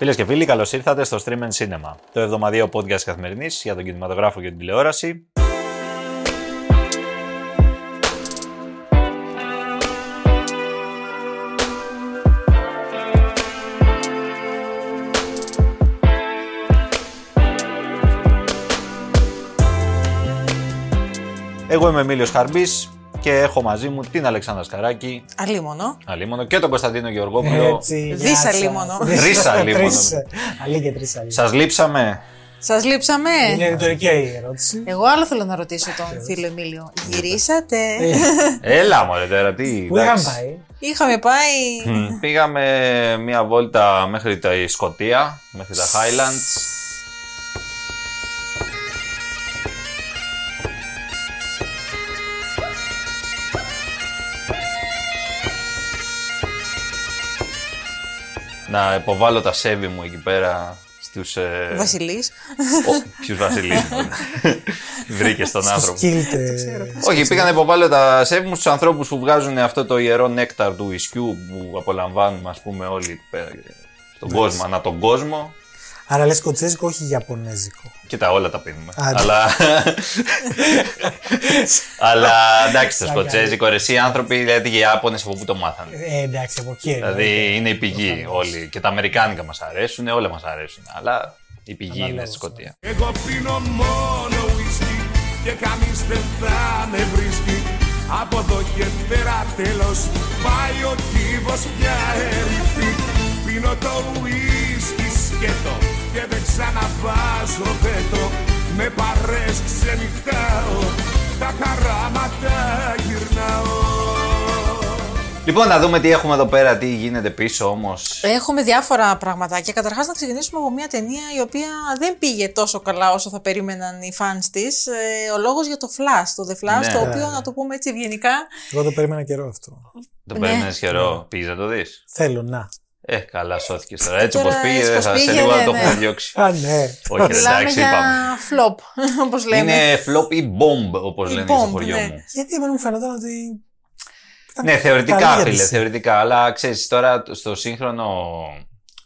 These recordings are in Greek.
Φίλες και φίλοι, καλώς ήρθατε στο Stream and Cinema, το εβδομαδιαίο podcast καθημερινής για τον κινηματογράφο και την τηλεόραση. Εγώ είμαι Μίλιος Χαρμπής και έχω μαζί μου την Αλεξάνδρα Σκαράκη. Αλίμονο. Αλίμονο και τον Κωνσταντίνο Γεωργόπουλο. Έτσι, Δίσα λίμωνο. Δίσα λίμωνο. Αλλή και τρεις αλλή. Σας λείψαμε. Σας λείψαμε. Είναι ρητορική η ερώτηση. Εγώ άλλο θέλω να ρωτήσω τον φίλο Εμίλιο. Γυρίσατε; Έλα μωρέ τώρα, τι. Πού εντάξει. είχαν πάει; Είχαμε πάει. Μμ, Πήγαμε μία βόλτα μέχρι τα Σκοτία, μέχρι τα Highlands. Να υποβάλω τα σέβη μου εκεί πέρα στους... Ε... Βασιλή. Ποιους βασιλείς. Βρήκε τον άνθρωπο. Σκύλτε. Όχι, πήγα να υποβάλω τα σέβη μου στους ανθρώπους που βγάζουν αυτό το ιερό νέκταρ του ισκιού που απολαμβάνουμε, ας πούμε, όλοι εκεί πέρα στον κόσμο, ανά τον κόσμο. Άρα λες σκοτσέζικο, όχι ιαπωνέζικο. Κοίτα, όλα τα πίνουμε. Άντε. Αλλά. Αλλά εντάξει, το Σαν σκοτσέζικο, ρε, εσύ οι άνθρωποι, δηλαδή οι Ιάπωνες από πού το μάθανε; Ε, εντάξει, από εκεί. Δηλαδή είναι η πηγή όλοι. Και τα Αμερικάνικα μας αρέσουν, όλα μας αρέσουν. Αλλά η πηγή είναι Αναλόγως, στη Σκωτία. Εγώ πίνω μόνο ουίσκι και κανείς δεν θα με βρίσκει Από εδώ και πέρα τέλος πάει ο κύβος πια ερήφθη Πίνω το ουίσκι σκέτο και δεν ξαναβάζω βέτο Με παρές ξενυχτάω, τα χαράματα γυρνάω Λοιπόν, να δούμε τι έχουμε εδώ πέρα, τι γίνεται πίσω όμως. Έχουμε διάφορα πραγματάκια. Καταρχάς, να ξεκινήσουμε από μια ταινία η οποία δεν πήγε τόσο καλά όσο θα περίμεναν οι fans της. ο λόγος για το Flash, το The Flash, Ναι. το οποίο, να το πούμε έτσι ευγενικά, Εγώ το περίμενα καιρό αυτό. Το Ναι. παίρνει καιρό, πήγες να το δεις. Θέλω να. Ε, καλά, σώθηκες τώρα. Έτσι Τώρα, όπω πήγε, έτσι πως θα σε πήγε, λίγο να το ναι, έχουμε ναι. διώξει. Α, ναι. Όχι, ρε, μιλάμε εντάξει, για είπαμε. flop, όπως λέμε. Είναι flop ή bomb, όπως Ή λένε στο bomb, χωριό ναι. μου. Γιατί εμένα μου φαίνονταν ότι. ήταν Ναι, θεωρητικά, καλή φίλε, είδηση. θεωρητικά. Αλλά ξέρεις, τώρα στο σύγχρονο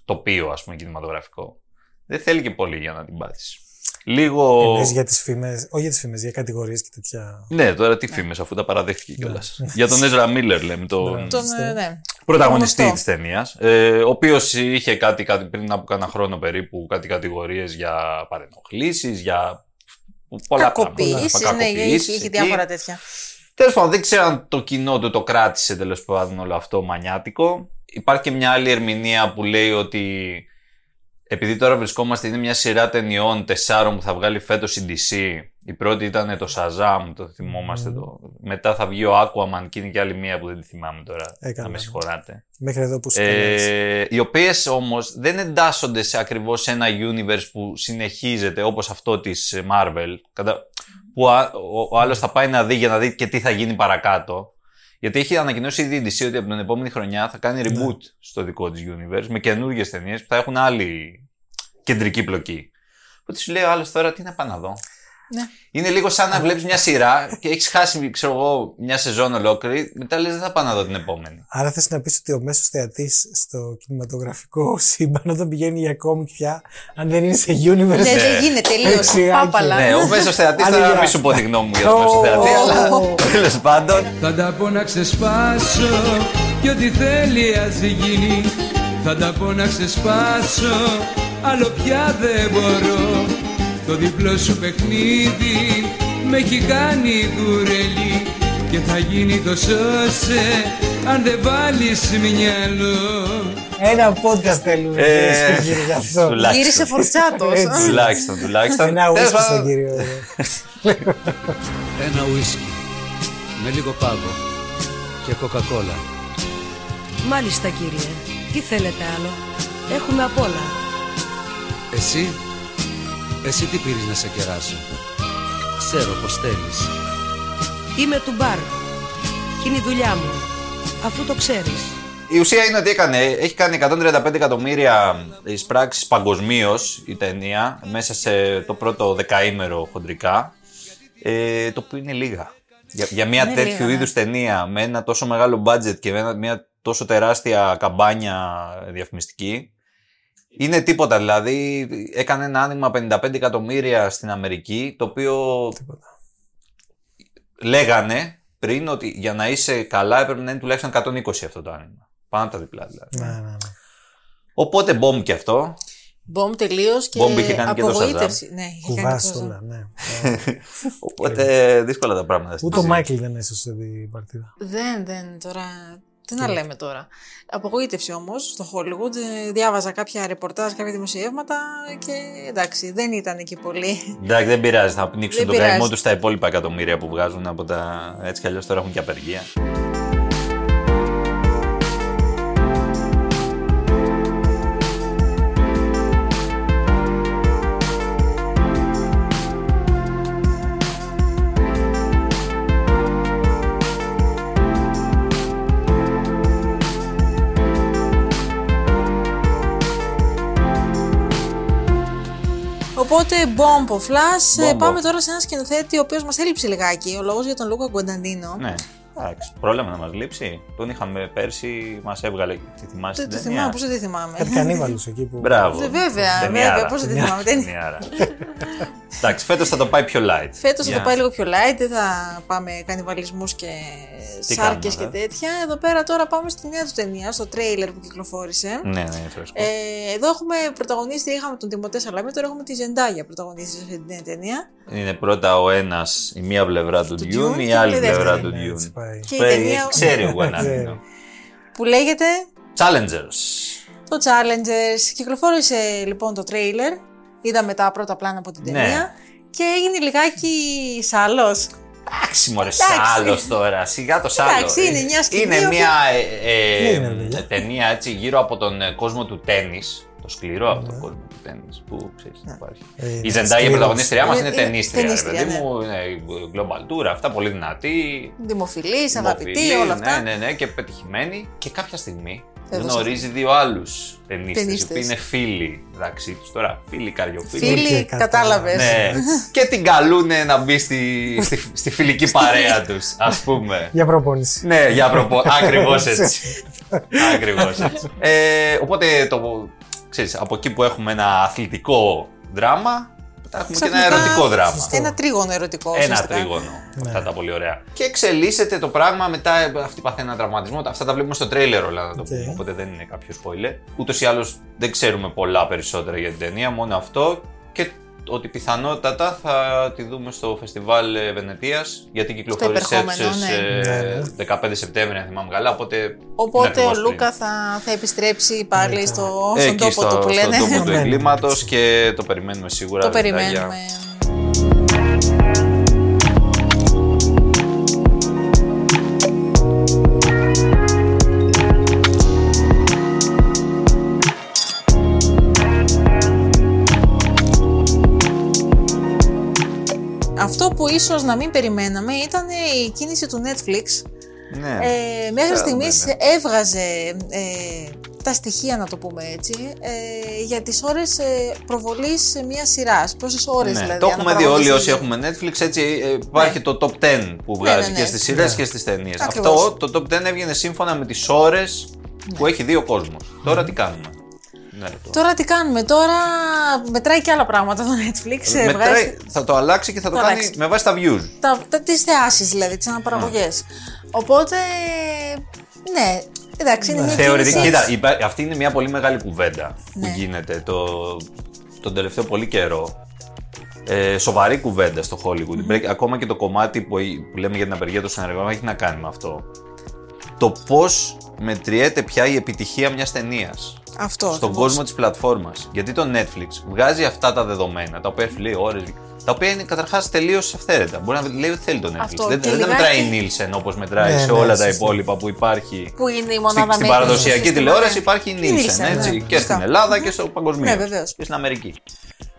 τοπίο, ας πούμε, κινηματογραφικό, δεν θέλει και πολύ για να την πάθεις. Λίγο. Εννοείς για τις φήμες, όχι για τις φήμες, για κατηγορίες και τέτοια. Ναι, τώρα τι φήμες, αφού τα παραδέχτηκε κιόλας. για τον Ezra Miller, λέμε, τον Ναι. Τον, ε, ναι. πρωταγωνιστή Γνωστό. της ταινίας. Ε, ο οποίος είχε κάτι, κάτι πριν από κάνα χρόνο περίπου, κάτι κατηγορίες για παρενοχλήσεις, για πολλά Κακοποίησει, πράγματα. ναι, είχε, είχε εκεί. διάφορα τέτοια. Τέλος πάντων, δεν ξέρω αν το κοινό του το κράτησε τέλος πάντων όλο αυτό μανιάτικο. Υπάρχει και μια άλλη ερμηνεία που λέει ότι επειδή τώρα βρισκόμαστε, είναι μια σειρά ταινιών τεσσάρων που θα βγάλει φέτος η DC. Η πρώτη ήταν το Shazam, το θυμόμαστε. Το... Μετά θα βγει ο Aquaman και είναι και άλλη μία που δεν τη θυμάμαι τώρα. Έκανα. να με συγχωράτε. Μέχρι εδώ που σου Ε, οι οποίες όμως δεν εντάσσονται σε ακριβώς ένα universe που συνεχίζεται όπως αυτό της Marvel. Κατα... Που α- ο, ο άλλος θα πάει να δει για να δει και τι θα γίνει παρακάτω. Γιατί έχει ανακοινώσει ήδη η DC ότι από την επόμενη χρονιά θα κάνει reboot στο δικό της universe με καινούργιες ταινίες που θα έχουν άλλη κεντρική πλοκή. Οπότε σου λέει ο άλλος τώρα τι να πάω να δω. Ναι. Είναι λίγο σαν να βλέπεις μια σειρά και έχεις χάσει, ξέρω εγώ, μια σεζόν ολόκληρη. Μετά λες δεν θα πάω να δω την επόμενη. Άρα θες να πεις ότι ο μέσος θεατής στο κινηματογραφικό σύμπαν όταν πηγαίνει για κόμικ πια, αν δεν είναι σε universe. Ναι, δεν γίνεται τελείως. Έτσι, Πάπαλα. Ναι, ο μέσος θεατής Άλλη θα για- μην σου πω τη γνώμη μου για το μέσο Ω. θεατή, αλλά τέλος πάντων. Θα τα πω να ξεσπάσω κι ό,τι θέλει ας γίνει Θα τα πω να ξεσπάσω άλλο πια δεν μπορώ Το διπλό σου παιχνίδι με έχει κάνει κουρελί Και θα γίνει το σώσε αν δεν βάλεις μυαλό Ένα podcast θέλουμε. Ε, κυρίες και κύριοι, γι' αυτό. τουλάχιστον. Γύρισε φορτσάτος. Έτσι. Τουλάχιστον, τουλάχιστον. Ένα Τέλος ουίσκι στον πάντων, κύριο. Ένα ουίσκι με λίγο πάγο και κοκακόλα Μάλιστα κύριε. Τι θέλετε άλλο; Έχουμε απ' όλα. Εσύ, εσύ τι πήρες να σε κεράσω; Ξέρω πως θέλεις Είμαι του μπαρ. Και είναι η δουλειά μου. Αφού το ξέρεις. Η ουσία είναι ότι έκανε, έχει κάνει 135 εκατομμύρια εισπράξεις παγκοσμίως η ταινία μέσα σε το πρώτο δεκαήμερο χοντρικά. Ε, το οποίο είναι λίγα. Για, για μια Είναι τέτοιου λίγα, ναι. είδους ταινία με ένα τόσο μεγάλο budget και με ένα- μια τόσο τεράστια καμπάνια διαφημιστική Είναι τίποτα, δηλαδή έκανε ένα άνοιγμα 55 εκατομμύρια στην Αμερική, το οποίο Τίποτα. λέγανε πριν ότι για να είσαι καλά έπρεπε να είναι τουλάχιστον 120 αυτό το άνοιγμα. Πάνω από τα διπλά δηλαδή. Ναι, ναι, ναι. Οπότε μπομ και αυτό. Μπομ τελείως και Μπομ είχε κάνει και το απογοήτευση. Ναι, είχε κάνει Κουβάς το Shazam. όλα, ναι. Οπότε δύσκολα τα πράγματα. στη Ούτε ο ζωή. Μάικλ δεν έσωσε την παρτίδα. Δεν, δεν, τώρα. Τι να λέμε τώρα. Απογοήτευση όμως στο Hollywood. ε, Διάβαζα κάποια ρεπορτάζ, κάποια δημοσιεύματα και εντάξει, δεν ήταν εκεί πολύ. Εντάξει, δεν πειράζει. Θα πνίξουν Δεν τον πειράζει. καημό τους στα υπόλοιπα εκατομμύρια που βγάζουν από τα. Έτσι κι αλλιώς τώρα έχουν και απεργία. Οπότε, Bomb ο Flash. ε, Bomb. Πάμε τώρα σε ένα σκηνοθέτη ο οποίος μας έλειψε λιγάκι. Ο λόγος για τον Λούκα Γκουανταντίνο. Ναι. Εντάξει, πρόλαβε να μας λείψει. Τον είχαμε πέρσι, μας έβγαλε. Τη θυμάσαι Δεν την το ταινία; θυμάμαι, πώς δεν τη θυμάμαι; Κάτι κανίβαλου εκεί που. Μπράβο. Ε, Βέβαια, Ταινιάρα. βέβαια, πώς δεν τη θυμάμαι. ταινία. Ταινιάρα. Εντάξει, φέτος θα το πάει πιο light. Φέτος θα Για- το πάει λίγο πιο light, δεν θα πάμε κανιβαλισμούς και Τι σάρκες κάνουμε, και ε; τέτοια. Εδώ πέρα τώρα πάμε στη νέα του ταινία, στο τρέιλερ που κυκλοφόρησε. Ναι, ναι, είναι φρέσκο. Ε, εδώ έχουμε πρωταγωνίστρια, είχαμε τον Τιμωτέ Σαλάμι, τώρα έχουμε τη Ζεντάγια πρωταγωνίστρια σε αυτή την ταινία. Είναι πρώτα ο ένας, η μία πλευρά του Του Dune, Dune η και άλλη η δεύτερη. πλευρά του Ναι, έτσι Dune. πάει. Και η Πρέπει- ταινία Ξέρει ο Ξέρει. Γουενάνινο. που λέγεται Challengers. το Challengers. Κυκλοφόρησε λοιπόν το τρέιλερ, είδαμε τα πρώτα πλάνα από την Ναι. ταινία και έγινε λιγάκι σάλο. Εντάξει, μωρέ, Εντάξει. σάλο τώρα. Σιγά το σάλο. Εντάξει, είναι μια σκηνή Είναι όπου- μια ε, Τι ε, είναι, παιδιά; ταινία έτσι γύρω από τον ε, κόσμο του τέννη. Το σκληρό αυτό Ναι. το κόσμο του τένις που ξέρεις τι υπάρχει. Ε, Η είναι Ζεντάγια, η σκληρός. πρωταγωνίστριά μας, Είναι- είναι είναι τενίστρια. ρε τενίστρια, παιδί ναι. μου, είναι global tour, αυτά πολύ δυνατή. Δημοφιλής, αγαπητή, δημοφιλή, όλα αυτά. Ναι, ναι, ναι, και πετυχημένη. Και κάποια στιγμή Έδωσε. Γνωρίζει δύο άλλους τενίστες. Οι Τενίστες. οποίοι είναι φίλοι μεταξύ τους τώρα. Φίλοι, καριοφίλοι. Φίλοι, Οκ, κατάλαβες. Ναι. και την καλούν να μπει στη, στη, στη φιλική παρέα τους, ας πούμε. Για προπόνηση. ναι, για προπο... Ακριβώς έτσι. Ακριβώς έτσι. Ε, οπότε το, ξέρεις, από εκεί που έχουμε ένα αθλητικό δράμα, μετά έχουμε και ένα Ξαφνικά, ερωτικό δράμα. Ένα τρίγωνο ερωτικό. Ένα ουσιαστικά. τρίγωνο. Ναι. Αυτά τα πολύ ωραία. Και εξελίσσεται το πράγμα μετά. Αυτή παθαίνει ένα τραυματισμό. Αυτά τα βλέπουμε στο τρέιλερ όλα να το Οκ. πούμε. Οπότε δεν είναι κάποιο spoiler. Ούτως ή άλλως δεν ξέρουμε πολλά περισσότερα για την ταινία. Μόνο αυτό. Και ότι πιθανότατα θα τη δούμε στο φεστιβάλ ε, Βενετίας γιατί κυκλοφορεί στι υπερχόμενο, ναι. Ναι, 15 Σεπτέμβρη, αν θυμάμαι καλά. Οπότε είναι Οπότε ο ακριβώς Λούκα θα, θα επιστρέψει πάλι Ναι, στο, πριν. στον Εκεί τόπο στο, του που λένε. στον τόπο του Ναι, ναι, εγκλήματος έτσι. και το περιμένουμε σίγουρα. Το Βεντάγια. περιμένουμε. Που ίσως να μην περιμέναμε ήταν η κίνηση του Netflix. Ναι. Ε, μέχρι Ξέρουμε, στιγμής ναι. έβγαζε ε, τα στοιχεία, να το πούμε έτσι, ε, για τις ώρες ε, προβολής μια σειράς. Πόσες ώρες Ναι, δηλαδή. το έχουμε δει όλοι αναπαραγωγής όσοι είναι. έχουμε Netflix. Έτσι ε, υπάρχει το top 10 που βγάζει ναι, και ναι. στις σειρές Ναι. και στις ταινίες. Ακριβώς. Αυτό το top 10 έβγαινε σύμφωνα με τις ώρες που έχει δει ο κόσμος. Τώρα τι κάνουμε; Ναι, το... Τώρα τι κάνουμε, τώρα μετράει και άλλα πράγματα το Netflix. ε, Μετράει- βγάζει θα το αλλάξει και θα το Το κάνει αλλάξει. με βάση τα views. τα, τα, τις θεάσεις δηλαδή, τις αναπαραγωγές. Οπότε, ναι, εντάξει, είναι μια Θεωρητικά, κίνηση. κοίτα, υπά- αυτή είναι μια πολύ μεγάλη κουβέντα που Ναι. γίνεται το, τον τελευταίο πολύ καιρό. Ε, σοβαρή κουβέντα στο Hollywood. Πρέπει- Ακόμα και το κομμάτι που, που λέμε για την απεργία των συνεργών έχει να κάνει με αυτό. Το πώς μετριέται πια η επιτυχία μιας ταινίας Αυτός. στον ακριβώς. κόσμο της πλατφόρμας. Γιατί το Netflix βγάζει αυτά τα δεδομένα, τα οποία σου λέει ώρε, τα οποία είναι καταρχάς τελείως αυθαίρετα. Μπορεί να λέει ότι θέλει το Netflix. Αυτό, δεν και δεν λιγάκι- μετράει η Nielsen όπως μετράει Ναι, σε ναι, όλα τα σωστά. υπόλοιπα που υπάρχει. Που είναι η Στη, μονάδα στην μέτρησης παραδοσιακή στο σύστημα, τηλεόραση ναι. υπάρχει η Η Nielsen, Nielsen, έτσι, ναι, και στην σωστά. Ελλάδα και στο παγκοσμίω. Ναι, βεβαίως. Και στην Αμερική.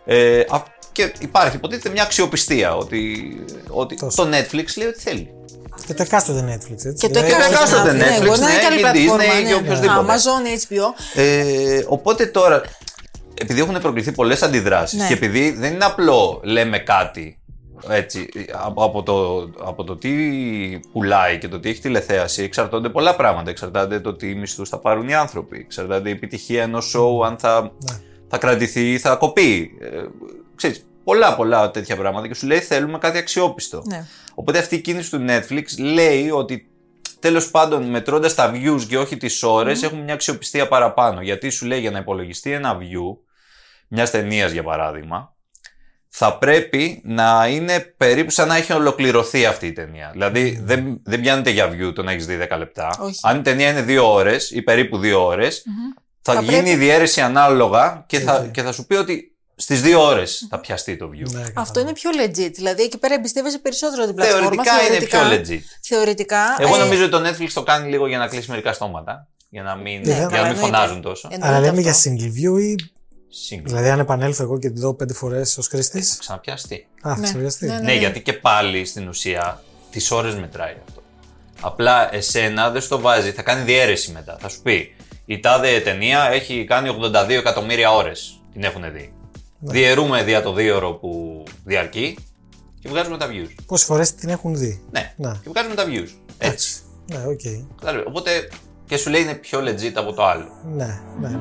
Ε, α- και υπάρχει υποτίθεται μια αξιοπιστία ότι, ότι Τόσο. το Netflix λέει ότι θέλει. Και το εκάστοτε Netflix, έτσι. Και το Δηλαδή, εκάστοτε εκάστοτε Netflix, μπορεί να είναι ναι, και άλλη και πλατφόρμα. Disney ναι. και οποιοδήποτε. Amazon, HBO. Ε, οπότε τώρα, επειδή έχουν προκληθεί πολλές αντιδράσεις Ναι. και επειδή δεν είναι απλό λέμε κάτι έτσι, από, από, το, από το τι πουλάει και το τι έχει τηλεθέαση εξαρτώνται πολλά πράγματα. Εξαρτάται το τι μισθούς θα πάρουν οι άνθρωποι. Εξαρτάται η επιτυχία ενός show, αν θα, θα κρατηθεί, θα κοπεί. Ε, ξέρεις, πολλά πολλά τέτοια πράγματα και σου λέει θέλουμε κάτι αξιόπιστο. Ναι. Οπότε αυτή η κίνηση του Netflix λέει ότι τέλος πάντων μετρώντας τα views και όχι τις ώρες έχουμε μια αξιοπιστία παραπάνω. Γιατί σου λέει για να υπολογιστεί ένα view μιας ταινίας για παράδειγμα, θα πρέπει να είναι περίπου σαν να έχει ολοκληρωθεί αυτή η ταινία. Δηλαδή δεν, δεν πιάνεται για view το να έχεις δει 10 λεπτά. Όχι. Αν η ταινία είναι 2 ώρες ή περίπου 2 ώρες, θα, Θα γίνει πρέπει- η διαίρεση ανάλογα και θα, και θα σου πει ότι στις 2 ώρες θα πιαστεί το view. Ναι, Αυτό κατάλαβα. είναι πιο legit. Δηλαδή εκεί πέρα εμπιστεύεσαι περισσότερο την πλατφόρμα. Θεωρητικά είναι πιο legit. Θεωρητικά. Εγώ ε, νομίζω ότι το Netflix το κάνει λίγο για να κλείσει μερικά στόματα. Για να μην, Ναι, για να καλά, μην εννοείται. φωνάζουν τόσο. εννοείται Αλλά λέμε αυτό. για single view ή. Σύγκριση. Δηλαδή, αν επανέλθω εγώ και τη δω πέντε φορές ως χρήστης; Θα ξαναπιαστεί. Α, θα Ναι. ξεβιαστεί. Ναι, Ναι, ναι. γιατί και πάλι στην ουσία τις ώρες μετράει αυτό. Απλά εσένα δεν στο βάζει, θα κάνει διαίρεση μετά. Θα σου πει η τάδε ταινία έχει κάνει 82 εκατομμύρια ώρες. Την έχουν δει. Ναι. Διαιρούμε δια το δύο ώρο που διαρκεί και βγάζουμε τα views. Πόσες φορές την έχουν δει; Ναι, Ναι. και βγάζουμε τα views. Έτσι. Ναι, οκ. Κατάλαβε. Οπότε και σου λέει είναι πιο legit από το άλλο. Ναι, ναι, ναι.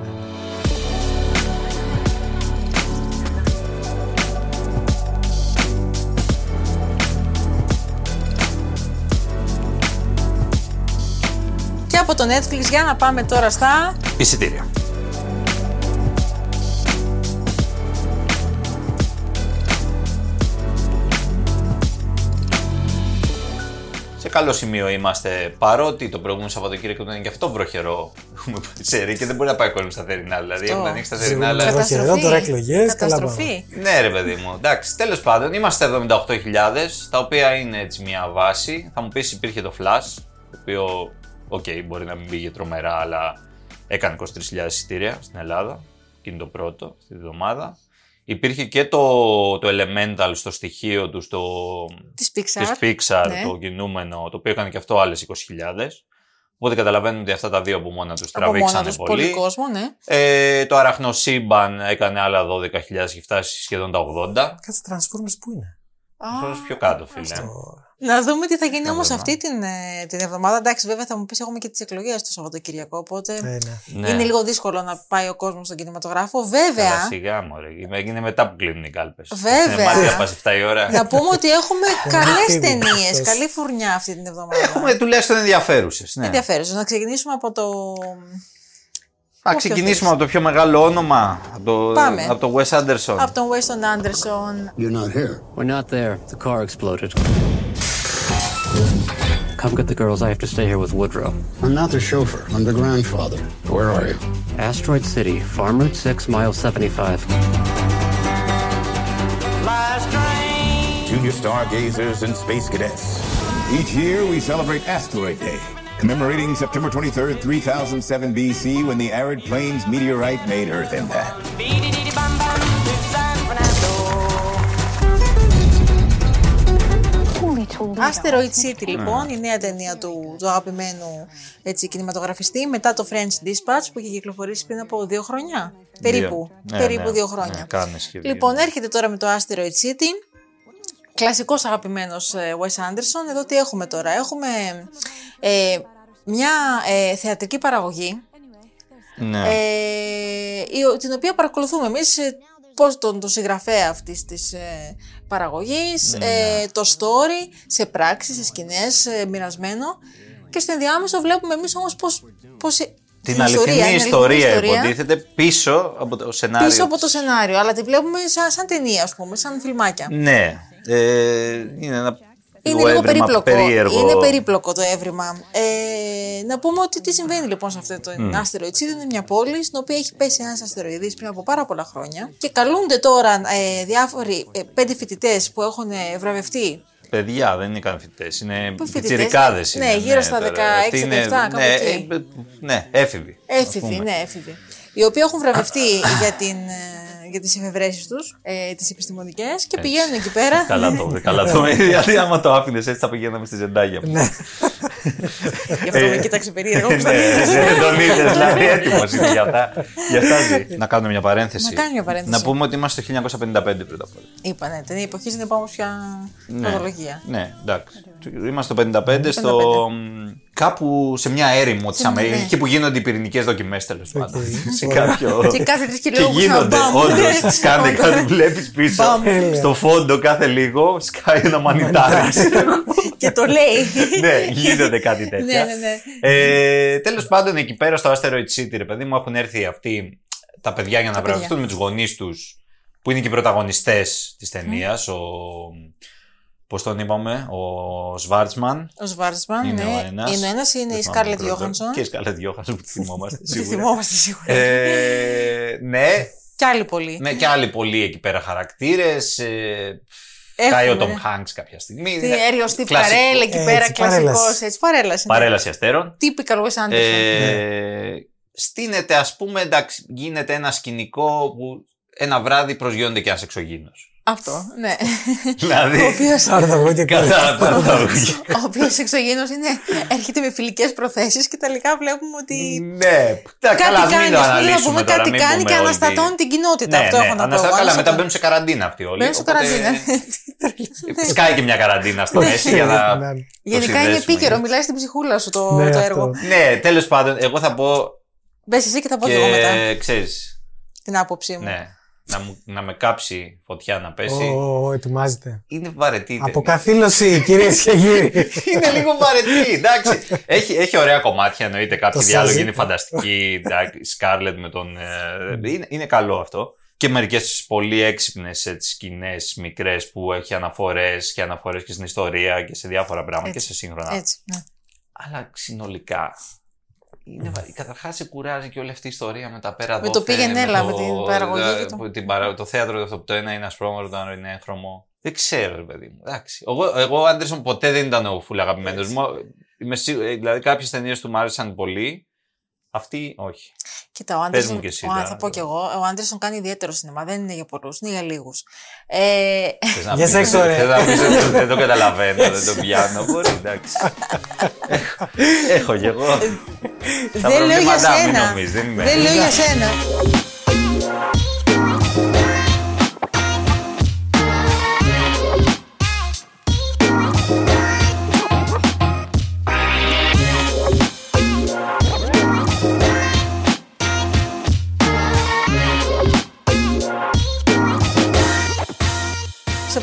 Και από το Netflix για να πάμε τώρα στα. Εισιτήρια. Καλό σημείο είμαστε παρότι το προηγούμενο Σαββατοκύριακο ήταν και αυτό βροχερό. Έχουμε πάει σε ρί και δεν μπορεί να πάει ο κόσμος στα θερινά. Δηλαδή έχουν ανοίξει τα θερινά. Ζούμε αλλά- εδώ καιρό, τώρα εκλογές, καλά Καταστροφή. Ναι, ρε παιδί μου. Εντάξει, τέλος πάντων, είμαστε 78.000, τα οποία είναι έτσι μια βάση. Θα μου πεις υπήρχε το Flash, το οποίο, οκ, μπορεί να μην πήγε τρομερά, αλλά έκανε 23.000 εισιτήρια στην Ελλάδα. Και είναι το πρώτο αυτή τη βδομάδα. Υπήρχε και το, το Elemental στο στοιχείο του, στο, Της Pixar. της Pixar, ναι. το κινούμενο, το οποίο έκανε και αυτό άλλες 20.000. Οπότε καταλαβαίνετε ότι αυτά τα δύο από μόνα τους Από μόνα τραβήξανε τους πολύ. πολύ κόσμο, ναι. Ε, το αραχνοσύμπαν έκανε άλλα 12.000 και φτάσει σχεδόν τα 80. Κάτσε Transformers που είναι; Α, Όσο πιο κάτω, φίλε. Το- Να δούμε τι θα γίνει Να όμως δούμε. αυτή την, ε, την εβδομάδα. Εντάξει, βέβαια θα μου πεις: Έχουμε και τις εκλογές το Σαββατοκυριακό. Οπότε Ε, ναι. Ναι. είναι λίγο δύσκολο να πάει ο κόσμος στον κινηματογράφο. Καλά, Βέβαια, σιγά μωρέ. Είναι μετά που κλείνουν οι κάλπες. Βέβαια. Μάτια πας 7 η ώρα. να πούμε ότι έχουμε καλές φύγουν ταινίες, αυτές. καλή φουρνιά αυτή την εβδομάδα. Έχουμε τουλάχιστον ενδιαφέρουσες. Ναι. Ενδιαφέρουσες. Να ξεκινήσουμε από το. Να ξεκινήσουμε από το πιο μεγάλο όνομα. Από το, Πάμε. από το Wes Anderson. Από τον Weston Anderson. You're not here. We're not there. The car exploded. Come get the girls. I have to stay here with Woodrow. I'm not the chauffeur. I'm the grandfather. Where are you? Asteroid City, Farm Route 6, mile 75. Junior stargazers and space cadets. Each year we celebrate Asteroid Day, commemorating September 23rd, 3007 BC, when the arid plains meteorite made Earth impact. Asteroid City, λοιπόν, η νέα ταινία του, του αγαπημένου έτσι, κινηματογραφιστή μετά το French Dispatch που είχε κυκλοφορήσει πριν από δύο χρόνια. Περίπου. Ναι, περίπου ναι. δύο χρόνια. Ναι, κάνε σχεδόν. Λοιπόν, έρχεται τώρα με το Asteroid City. Κλασικός αγαπημένος ε, Wes Anderson. Εδώ τι έχουμε τώρα. Έχουμε ε, μια ε, θεατρική παραγωγή Ναι. ε, η- την οποία παρακολουθούμε εμείς ε, πώς τον, τον συγγραφέα αυτής της ε, παραγωγής, Ναι. ε, το story σε πράξεις, σε σκηνές, ε, μοιρασμένο και στο ενδιάμεσο βλέπουμε εμείς όμως πώς, πώς ε, την αληθινή την ιστορία, αληθινή υποτίθεται πίσω από το σενάριο. πίσω από το σενάριο, αλλά τη βλέπουμε σαν, σαν ταινία ας πούμε, σαν φιλμάκια. Ναι. Ε, είναι ένα Είναι λίγο λίγο έβριμα περίπλοκο. περίεργο. Είναι περίπλοκο το έβριμα. Ε, να πούμε ότι τι συμβαίνει λοιπόν σε αυτό το mm. Asteroid City. Είναι μια πόλη στην οποία έχει πέσει ένας αστεροειδής πριν από πάρα πολλά χρόνια. Και καλούνται τώρα ε, διάφοροι ε, πέντε φοιτητές που έχουν ε, βραβευτεί. Παιδιά, δεν είναι καν φοιτητές. Είναι Πού φοιτητές, πιτσιρικάδε. ναι, γύρω στα 16, 17, κάπου ναι, εκεί. ε, ναι, έφηβοι. ας Έφηβοι, πούμε. ναι, έφηβοι. Οι οποίοι έχουν βραβευτεί για, την, ε, για τις εφευρέσεις τους, ε, τις επιστημονικές και πηγαίνουν εκεί πέρα. Καλά το, καλά το. Γιατί άμα το άφηνες έτσι θα πηγαίναμε στη ζεντάγια. Ναι. Γι' αυτό με κοίταξε περίεργο. Ναι, δεν τον είδες, δηλαδή έτοιμος είναι για αυτά. Για αυτά ζει. Να κάνουμε μια παρένθεση. Να κάνουμε μια παρένθεση. Να πούμε ότι είμαστε το 1955 πρώτα απ' όλα. Είπα, ναι, την εποχή δεν πάω πια χρονολογία. Ναι, εντάξει. Είμαστε το 55 στο. μ, Κάπου σε μια έρημο της Αμερική, ναι. εκεί που γίνονται οι πυρηνικές δοκιμές τέλος πάντων. Σε κάποιο. Και κάθε τρεις και Και λίγο γίνονται, όντως. Τι κάνει κάτι, βλέπεις πίσω. Μπαμ. Στο φόντο κάθε λίγο σκάει ένα μανιτάρι. Και το λέει. ναι, γίνονται κάτι τέτοια. Ναι, ναι, ναι. Ε, Τέλος πάντων, εκεί πέρα στο Asteroid City, ρε παιδί μου, έχουν έρθει αυτοί τα παιδιά για να παιδιά. βραβευτούν με τους γονείς τους, που είναι και οι πρωταγωνιστές της ταινίας. Ο. Πώς τον είπαμε, ο Σβάρτσμαν. Ο Σβάρτσμαν, Είναι ναι. ο ένας. Είναι ο ένας, είναι Δεν η θυμάμαι Σκάρλετ τον πρώτο. Γιώχανσον. Και η Σκάρλετ Γιώχανσον που τη θυμόμαστε Τη σίγουρα. θυμόμαστε σίγουρα. ε, ναι, Κι άλλοι πολλοί. ναι, και άλλοι πολλοί εκεί πέρα χαρακτήρες. Ε, Έχουμε, Κάει ο Τόμ ναι. Χάγκ κάποια στιγμή. Τι Είναι έριο Στιβ κλασικό. Καρέλ εκεί Έτσι, πέρα, κλασικός. παρέλαση. Έτσι, παρέλαση. ναι. Παρέλαση αστέρων. Typical Wes Anderson. Ε, στείνεται, ας πούμε, εντάξει, γίνεται ένα σκηνικό που ένα βράδυ προσγειώνεται και ένας εξωγήινος. Αυτό, ναι. δηλαδή, Ο οποίο Τώρα θα βγω και κάτι. κατά παραγωγή. ο οποίος εξωγήινος είναι, έρχεται με φιλικές προθέσεις και τελικά βλέπουμε ότι ναι, τα κάτι καλά, ας μην κάνει, το ας πούμε, να αναλύσουμε πούμε τώρα, κάτι μην κάνει πούμε και όλοι αναστατώνει τι- την κοινότητα. Ναι, Αυτό ναι, έχω να πω. αναστατώνει- Καλά, μετά Αναστατώνει. μπαίνουν σε καραντίνα αυτοί όλοι. Μπαίνουν σε οπότε καραντίνα. Σκάει και μια καραντίνα στη μέση για να. Ναι. το Γενικά είναι συνδέσουμε. επίκαιρο, μιλάει στην ψυχούλα σου το, Ναι, το αυτό. έργο. Ναι, τέλος πάντων, εγώ θα πω. Μπες εσύ και θα πω και εγώ μετά Και ξέρεις, την άποψή μου. Ναι, να, μου, να με κάψει φωτιά να πέσει. Ω, ετοιμάζεται. Είναι βαρετή. η ταινία. Αποκαθήλωση, κυρίες και κύριοι. είναι λίγο βαρετή, εντάξει. έχει, έχει ωραία κομμάτια, εννοείται. Κάποιοι Το διάλογοι Σάζι. είναι φανταστικοί. εντάξει, η Σκάρλετ με τον. ε, είναι, είναι καλό αυτό. Και μερικές πολύ έξυπνες σκηνές μικρές που έχει αναφορές και αναφορές και στην ιστορία και σε διάφορα πράγματα Έτσι. και σε σύγχρονα. Έτσι. ναι. Αλλά συνολικά. Είναι, βα- καταρχάς σε κουράζει και όλη αυτή η ιστορία με τα πέρα Με το δόθε, πήγαινε έλα, το- με την παραγωγή ε, και το- που την παρα- το θέατρο αυτό που το ένα είναι ασπρόμαυρο, το άλλο είναι έγχρωμο. Δεν ξέρω, ρε παιδί μου. Εντάξει. Εγώ, εγώ ο Άντερσον ποτέ δεν ήταν ο φουλ αγαπημένος μου. Είμαι σίγου- ε, δηλαδή, κάποιες ταινίες του μου άρεσαν πολύ. Αυτή όχι. Κοίτα, ο Πες Άντερσον. μου κι εσύ, ο- τώρα. θα πω κι εγώ. Ο Άντερσον κάνει ιδιαίτερο σινεμά. Δεν είναι για πολλούς, είναι για λίγους. Ε, Θες να Για πεις- σεξ, ωραία. θες να πεις ότι δεν το καταλαβαίνω, δεν το πιάνω. Μπορεί, εντάξει. Έχω- Έχω κι εγώ. Τα δεν λέω για προβλήματά μου, σένα. νομίζεις, δεν είμαι. Δεν λέω για σένα.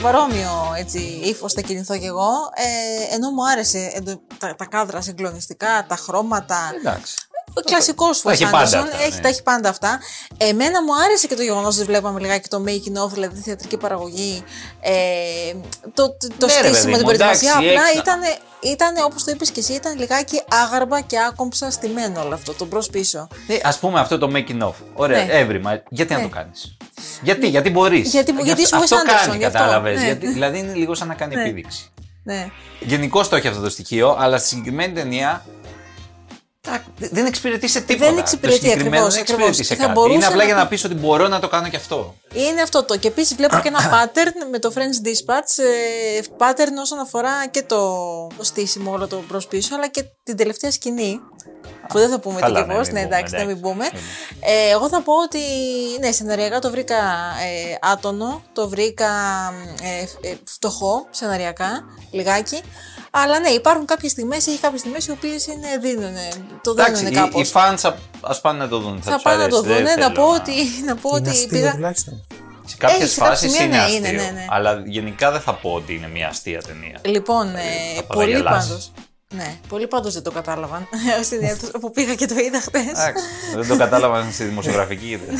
Παρόμοιο έτσι, ύφος θα κινηθώ κι εγώ. Ε, ενώ μου άρεσε εντο- τα, τα κάδρα συγκλονιστικά, τα χρώματα. Εντάξει. Ο κλασικός Τα έχει Wes πάντα Anderson, αυτά, έχει, ναι. τα έχει πάντα αυτά. Εμένα μου άρεσε και το γεγονός ότι βλέπαμε λιγάκι το making of, δηλαδή τη θεατρική παραγωγή. Ε, το το, το Ναι, ρε παιδί στήσιμο, την μου, προετοιμασία. εντάξει, Απλά έξι να- ήταν, ήταν όπως το είπες και εσύ, ήταν λιγάκι άγαρμα και άκομψα στημένο όλο αυτό, το μπρο-πίσω. Ναι, ας πούμε αυτό το making of. Ωραία, Ναι. έβριμα. Γιατί να Ναι. το κάνεις; Γιατί, γιατί μπορείς; Γιατί- γιατί είσαι ο αυτό Wes Anderson, κάνει, γι' αυτό. κατάλαβες. Ναι. Γιατί, δηλαδή είναι λίγο σαν να κάνει Ναι. επίδειξη. Ναι. Γενικώς το έχει αυτό το στοιχείο, αλλά στη συγκεκριμένη ταινία τα- δεν εξυπηρετεί σε τίποτα. Δεν εξυπηρετεί, το συγκεκριμένο ακριβώς, δεν εξυπηρετεί ακριβώς. σε Και θα κάτι. μπορούσε Είναι απλά να για πει- να πεις ότι μπορώ να το κάνω και αυτό. Είναι αυτό το. Και επίσης βλέπω και ένα pattern με το French Dispatch. Ε, pattern όσον αφορά και το, το στήσιμο όλο το μπρος πίσω, αλλά και την τελευταία σκηνή. Που δεν θα πούμε τι Καλά, και ναι, πώς, μην ναι, πούμε, εντάξει, να μην εντάξει. πούμε. Μην Ε, εγώ θα πω ότι ναι, σεναριακά το βρήκα ε, άτονο, το βρήκα ε, ε, φτωχό σεναριακά, λιγάκι. Αλλά ναι, υπάρχουν κάποιες στιγμές, έχει κάποιες στιγμές οι οποίες δίνουν, το Εντάξει, δίνουν οι, κάπως. οι fans ας πάνε να το δουν. Θα, Θα τους πάνε να το αρέσει, δεν δουν. Ναι, να θέλω πω ότι, να πω Είναι ότι αστείο πήγα. τουλάχιστον. Σε κάποιες Έχει, σε κάποια φάσεις σημεία, είναι ναι, αστείο. είναι, ναι, ναι. Αλλά γενικά δεν θα πω ότι είναι μια αστεία ταινία. Λοιπόν, ε, θα πολύ παραγελάσεις. πάντω. Ναι, πολλοί πάντως δεν το κατάλαβαν. Στην αίθουσα που πήγα και το είδα χτε. Εντάξει, δεν το κατάλαβαν στη δημοσιογραφική. δεν.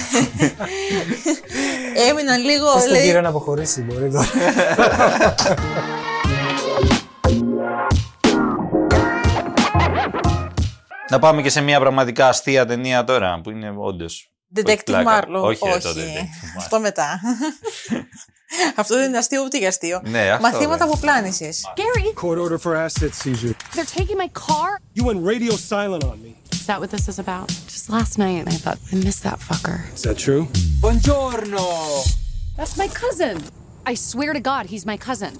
Έμειναν λίγο. Πες στον λέει, κύριο να αποχωρήσει, μπορεί τώρα. να πάμε και σε μια πραγματικά αστεία ταινία τώρα που είναι όντω. Detective Marlowe. Όχι, ρε, Όχι. το Detective Marlowe. Αυτό μετά. Αυτό δεν είναι αστείο ούτε για αστείο. Ναι, αυτό Μαθήματα δεν. από πλάνηση. Gary, Court order for asset seizure. they're taking my car. You went radio silent on me. Is that what this is about? Just last night, I thought I missed that fucker. Is that true? Buongiorno. That's my cousin. I swear to God, he's my cousin.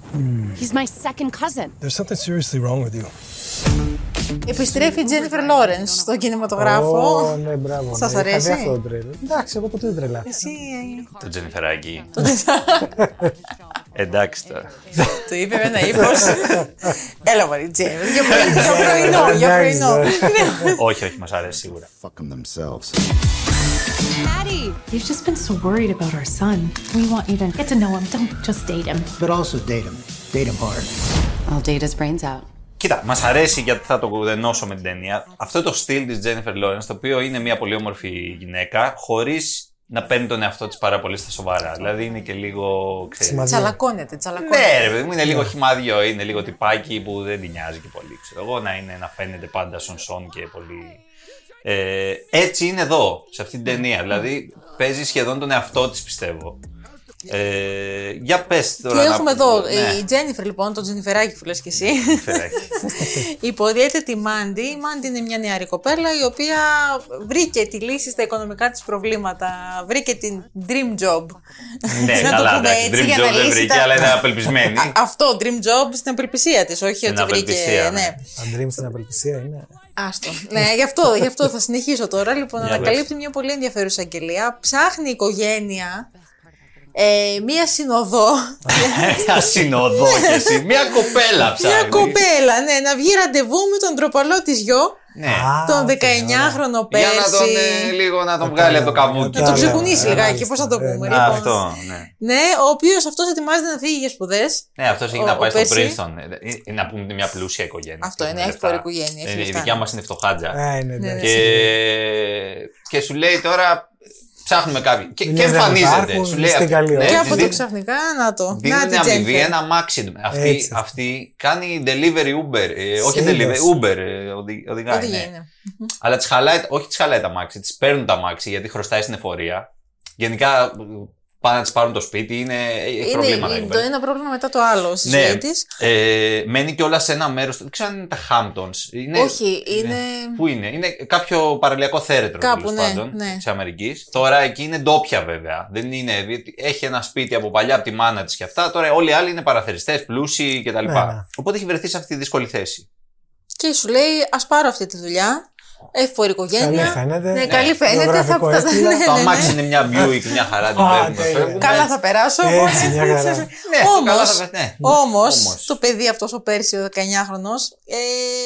He's my second cousin. There's something seriously wrong with you. Επιστρέφει η Τζένιφερ Λόρενς στον κινηματογράφο. Ω, ναι, μπράβο. Σας ναι. Είχα αρέσει; δει αυτό το τρέλερ. Εντάξει, εγώ ποτέ δεν τρελάθηκα. Εσύ. ε, Το Τζενιφεράκι. Εντάξει τώρα. Του είπε με ένα ύφος. Έλα, Μωρή Τζένιφερ. Για πρωί- Για πρωινό, για Εντάξει, πρωινό. όχι, όχι, μας αρέσει σίγουρα. Fuck them themselves. Daddy! We've just been so worried about our son. We want you to get to know him. Don't just date him. But also date him. Date him hard. I'll date his brains out. Κοίτα, μας αρέσει γιατί θα το δενώσω με την ταινία. Αυτό το στυλ της Jennifer Lawrence, το οποίο είναι μια πολύ όμορφη γυναίκα, χωρίς να παίρνει τον εαυτό της πάρα πολύ στα σοβαρά. Δηλαδή είναι και λίγο. Ξέρεις, Σημαδιά. Τσαλακώνεται, τσαλακώνεται. ναι, ρε παιδί μου, είναι λίγο χυμάδιό, είναι λίγο τυπάκι που δεν την νοιάζει και πολύ. Ξέρω εγώ να είναι να φαίνεται πάντα σον σον και πολύ. Ε, έτσι είναι εδώ, σε αυτή την ταινία. Δηλαδή παίζει σχεδόν τον εαυτό της, πιστεύω. Ε, για πες Και τώρα. να- έχουμε εδώ; Ναι, η Τζένιφερ, λοιπόν, το Τζενιφεράκι που λες και εσύ. Φεράκι. Υποδίεται τη Μάντι. Η Μάντι είναι μια νεαρή κοπέλα η οποία βρήκε τη λύση στα οικονομικά της προβλήματα. Βρήκε την dream job. ναι, Να το καλά, πούμε εντάξει. έτσι, Dream για να job δεν λύσει βρήκε, τα- αλλά είναι απελπισμένη. Α, Αυτό, dream job στην απελπισία της, όχι Στην ότι βρήκε. απελπισία, ναι. Ναι. Τα dream στην απελπισία είναι. Άστο. ναι, γι' αυτό, γι' αυτό θα συνεχίσω τώρα. Λοιπόν, Για ανακαλύπτει μια πολύ ενδιαφέρουσα αγγελία. Ψάχνει η οικογένεια ε, μία συνοδό. Μια συνοδό κι εσύ. Μια κοπέλα ψάχνει. Μια κοπέλα, ναι, να βγει ραντεβού με τον τροπαλό της γιο, Ναι. Α, τον οκ, 19χρονο Για να τον, πέρσι. ε, λίγο να τον βγάλει από το καβούκι. Να τον Κατάλαβα. ξεκουνήσει Ε, λιγάκι, μάλιστα. πώς θα το Ε, πούμε. ναι. Α, λοιπόν. Αυτό, ναι. Ναι, ο οποίος αυτός ετοιμάζεται να φύγει για σπουδές. Ναι, αυτός έχει Ο- να πάει ο στο πέρσι. Princeton. Ε, ε, Να πούμε ότι είναι μια πλούσια οικογένεια. Αυτό είναι, Έχουν έχει λεφτά. φοροοικογένεια, έχει Ε, Η λεφτά. δικιά μας είναι φτωχάτζα. Ε, είναι Ναι, εντάξει. Και, και σου λέει τώρα ψάχνουμε κάποιον. Και, και Δουλειές δεν εμφανίζεται. υπάρχουν, Σου λέει στην αυτό- καλή ώρα. Και της από το δίνει- ξαφνικά, να το. Να Δίνουν την αμοιβή Τζένιφερ. ένα μάξι. Αυτή, Έτσι. αυτή κάνει delivery Uber. Ε, όχι Σύντος. delivery, Uber. Ε, οδη- οδηγάει. Οδηγεί, ναι. ναι. Αλλά τις χαλάει, όχι τις χαλάει τα μάξι, τις παίρνουν τα μάξι γιατί χρωστάει στην εφορία. Γενικά πάνε να τις πάρουν το σπίτι, είναι, έχει προβλήματα. εκεί Είναι το πέρα. ένα πρόβλημα μετά το άλλο στη Ναι, ζωή της. ε, μένει κιόλας σε ένα μέρος. Δεν ξέρω αν είναι τα Hamptons. Είναι, Όχι, είναι. Πού είναι, είναι κάποιο παραλιακό θέρετρο Κάπου, τέλος ναι, πάντων ναι. της Αμερικής. Τώρα εκεί είναι ντόπια βέβαια. Δεν είναι, διότι έχει ένα σπίτι από παλιά από τη μάνα της και αυτά. Τώρα όλοι οι άλλοι είναι παραθεριστές, πλούσιοι κτλ. Ναι, ναι. Οπότε έχει βρεθεί σε αυτή τη δύσκολη θέση. Και σου λέει, ας πάρω αυτή τη δουλειά. Εύπορη οικογένεια. Καλή φαίνεται. Ναι, καλή φαίνεται. Θα, Γεωγραφικό θα, έστειλα. ναι, Το ναι, αμάξι ναι. είναι μια Buick, μια χαρά την Α, παίρνουμε. τέλεια. φεύγουμε. Καλά θα περάσω. Έτσι, μια χαρά. Ναι, το καλά Όμως, θα πε- ναι. Όμως, Όμως. το παιδί αυτός ο πέρσι, ο 19χρονο, ε,